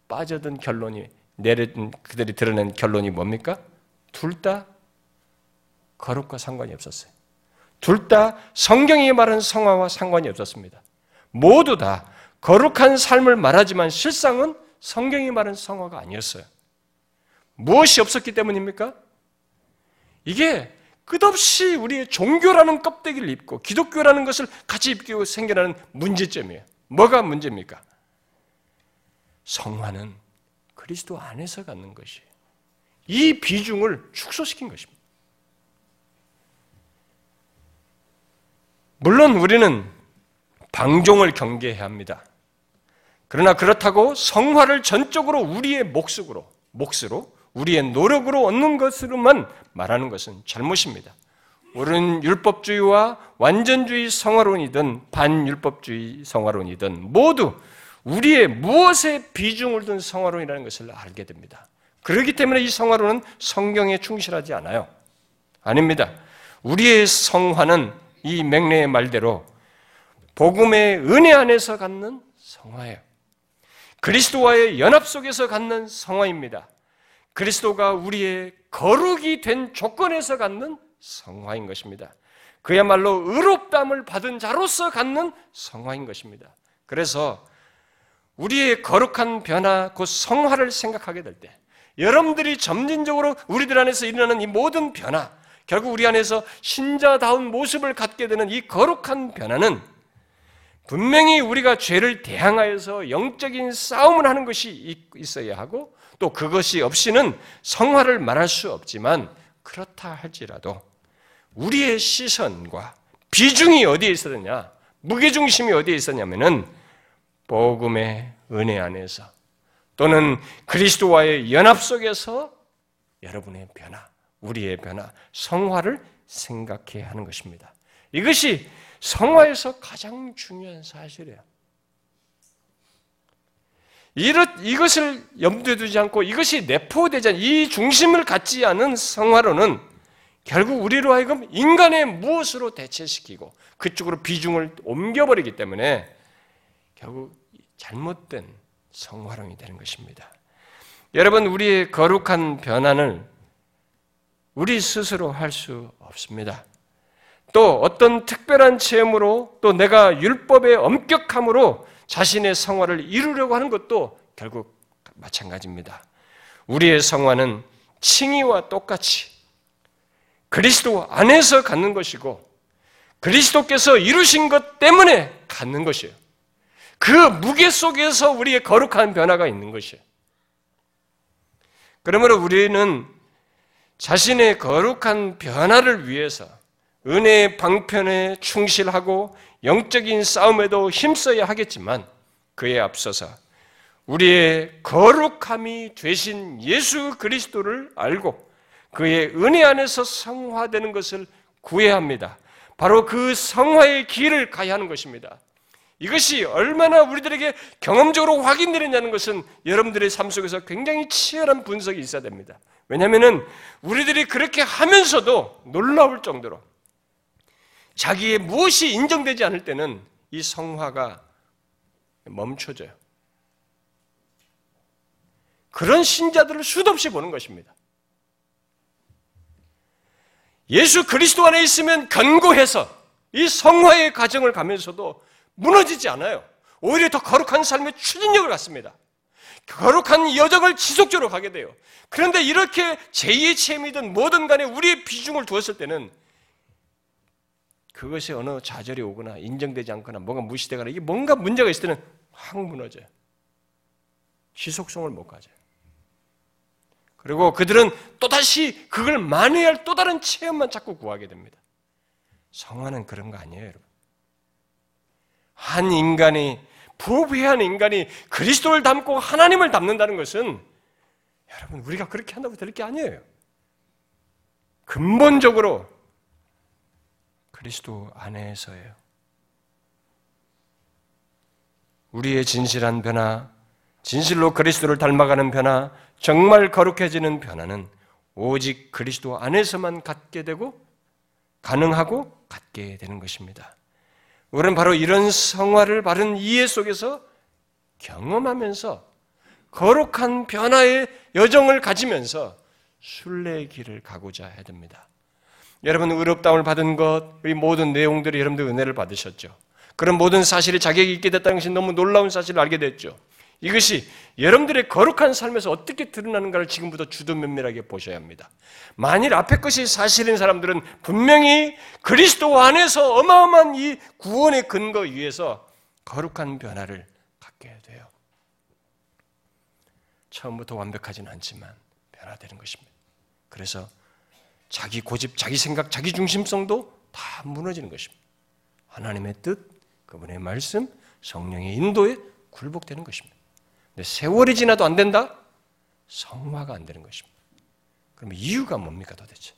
빠져든 결론이 내린 그들이 드러낸 결론이 뭡니까? 둘 다 거룩과 상관이 없었어요. 둘 다 성경이 말하는 성화와 상관이 없었습니다. 모두 다 거룩한 삶을 말하지만 실상은 성경이 말하는 성화가 아니었어요. 무엇이 없었기 때문입니까? 이게 끝없이 우리의 종교라는 껍데기를 입고 기독교라는 것을 같이 입고 생겨나는 문제점이에요. 뭐가 문제입니까? 성화는 그리스도 안에서 갖는 것이에요. 이 비중을 축소시킨 것입니다. 물론 우리는 방종을 경계해야 합니다. 그러나 그렇다고 성화를 전적으로 우리의 몫으로, 몫으로, 우리의 노력으로 얻는 것으로만 말하는 것은 잘못입니다. 우리는 율법주의와 완전주의 성화론이든 반율법주의 성화론이든 모두 우리의 무엇에 비중을 둔 성화론이라는 것을 알게 됩니다. 그렇기 때문에 이 성화론은 성경에 충실하지 않아요. 아닙니다. 우리의 성화는 이 맹례의 말대로 복음의 은혜 안에서 갖는 성화예요. 그리스도와의 연합 속에서 갖는 성화입니다. 그리스도가 우리의 거룩이 된 조건에서 갖는 성화인 것입니다. 그야말로 의롭담을 받은 자로서 갖는 성화인 것입니다. 그래서 우리의 거룩한 변화, 곧 성화를 생각하게 될 때, 여러분들이 점진적으로 우리들 안에서 일어나는 이 모든 변화, 결국 우리 안에서 신자다운 모습을 갖게 되는 이 거룩한 변화는 분명히 우리가 죄를 대항하여서 영적인 싸움을 하는 것이 있어야 하고 또 그것이 없이는 성화를 말할 수 없지만 그렇다 할지라도 우리의 시선과 비중이 어디에 있었느냐, 무게중심이 어디에 있었냐면은 복음의 은혜 안에서 또는 그리스도와의 연합 속에서 여러분의 변화, 우리의 변화, 성화를 생각해야 하는 것입니다. 이것이 성화에서 가장 중요한 사실이에요. 이것을 염두에 두지 않고 이것이 내포되지 않은 이 중심을 갖지 않은 성화로는 결국 우리로 하여금 인간의 무엇으로 대체시키고 그쪽으로 비중을 옮겨버리기 때문에 결국 잘못된 성화론이 되는 것입니다. 여러분, 우리의 거룩한 변화를 우리 스스로 할 수 없습니다. 또 어떤 특별한 체험으로 또 내가 율법의 엄격함으로 자신의 성화를 이루려고 하는 것도 결국 마찬가지입니다. 우리의 성화는 칭의와 똑같이 그리스도 안에서 갖는 것이고 그리스도께서 이루신 것 때문에 갖는 것이에요. 그 무게 속에서 우리의 거룩한 변화가 있는 것이에요. 그러므로 우리는 자신의 거룩한 변화를 위해서 은혜의 방편에 충실하고 영적인 싸움에도 힘써야 하겠지만 그에 앞서서 우리의 거룩함이 되신 예수 그리스도를 알고 그의 은혜 안에서 성화되는 것을 구해야 합니다. 바로 그 성화의 길을 가야 하는 것입니다. 이것이 얼마나 우리들에게 경험적으로 확인되느냐는 것은 여러분들의 삶 속에서 굉장히 치열한 분석이 있어야 됩니다. 왜냐하면 우리들이 그렇게 하면서도 놀라울 정도로 자기의 무엇이 인정되지 않을 때는 이 성화가 멈춰져요. 그런 신자들을 수도 없이 보는 것입니다. 예수 그리스도 안에 있으면 견고해서 이 성화의 과정을 가면서도 무너지지 않아요. 오히려 더 거룩한 삶의 추진력을 갖습니다. 거룩한 여정을 지속적으로 가게 돼요. 그런데 이렇게 제2의 체험이든 뭐든 간에 우리의 비중을 두었을 때는 그것이 어느 좌절이 오거나 인정되지 않거나 뭔가 무시되거나 이게 뭔가 문제가 있을 때는 확 무너져요. 지속성을 못 가져요. 그리고 그들은 또다시 그걸 만회할 또 다른 체험만 자꾸 구하게 됩니다. 성화는 그런 거 아니에요, 여러분. 한 인간이 부패한 인간이 그리스도를 닮고 하나님을 닮는다는 것은 여러분 우리가 그렇게 한다고 될 게 아니에요. 근본적으로 그리스도 안에서예요. 우리의 진실한 변화, 진실로 그리스도를 닮아가는 변화, 정말 거룩해지는 변화는 오직 그리스도 안에서만 갖게 되고 가능하고 갖게 되는 것입니다. 우리는 바로 이런 성화를 바른 이해 속에서 경험하면서 거룩한 변화의 여정을 가지면서 순례의 길을 가고자 해야 됩니다. 여러분 의롭다움을 받은 것, 이 모든 내용들이 여러분들 은혜를 받으셨죠. 그런 모든 사실이 자격이 있게 됐다는 것이 너무 놀라운 사실을 알게 됐죠. 이것이 여러분들의 거룩한 삶에서 어떻게 드러나는가를 지금부터 주도 면밀하게 보셔야 합니다. 만일 앞에 것이 사실인 사람들은 분명히 그리스도 안에서 어마어마한 이 구원의 근거 위에서 거룩한 변화를 갖게 돼요. 처음부터 완벽하지는 않지만 변화되는 것입니다. 그래서 자기 고집, 자기 생각, 자기 중심성도 다 무너지는 것입니다. 하나님의 뜻, 그분의 말씀, 성령의 인도에 굴복되는 것입니다. 근데 세월이 지나도 안 된다? 성화가 안 되는 것입니다. 그러면 이유가 뭡니까 도대체?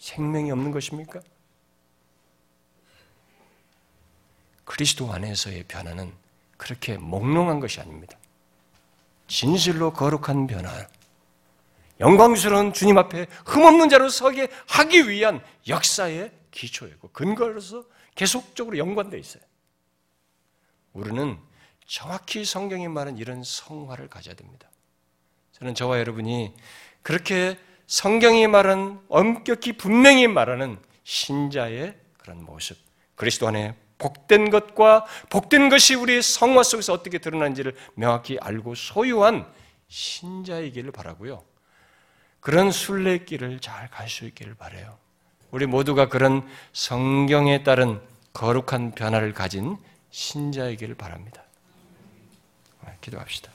생명이 없는 것입니까? 그리스도 안에서의 변화는 그렇게 몽롱한 것이 아닙니다. 진실로 거룩한 변화, 영광스러운 주님 앞에 흠없는 자로 서게 하기 위한 역사의 기초이고 근거로서 계속적으로 연관되어 있어요. 우리는 정확히 성경이 말하는 이런 성화를 가져야 됩니다. 저는 저와 여러분이 그렇게 성경이 말하는 엄격히 분명히 말하는 신자의 그런 모습, 그리스도 안에 복된 것과 복된 것이 우리의 성화 속에서 어떻게 드러나는지를 명확히 알고 소유한 신자이기를 바라고요. 그런 순례길을 잘 갈 수 있기를 바래요. 우리 모두가 그런 성경에 따른 거룩한 변화를 가진 신자이기를 바랍니다. 기도합시다.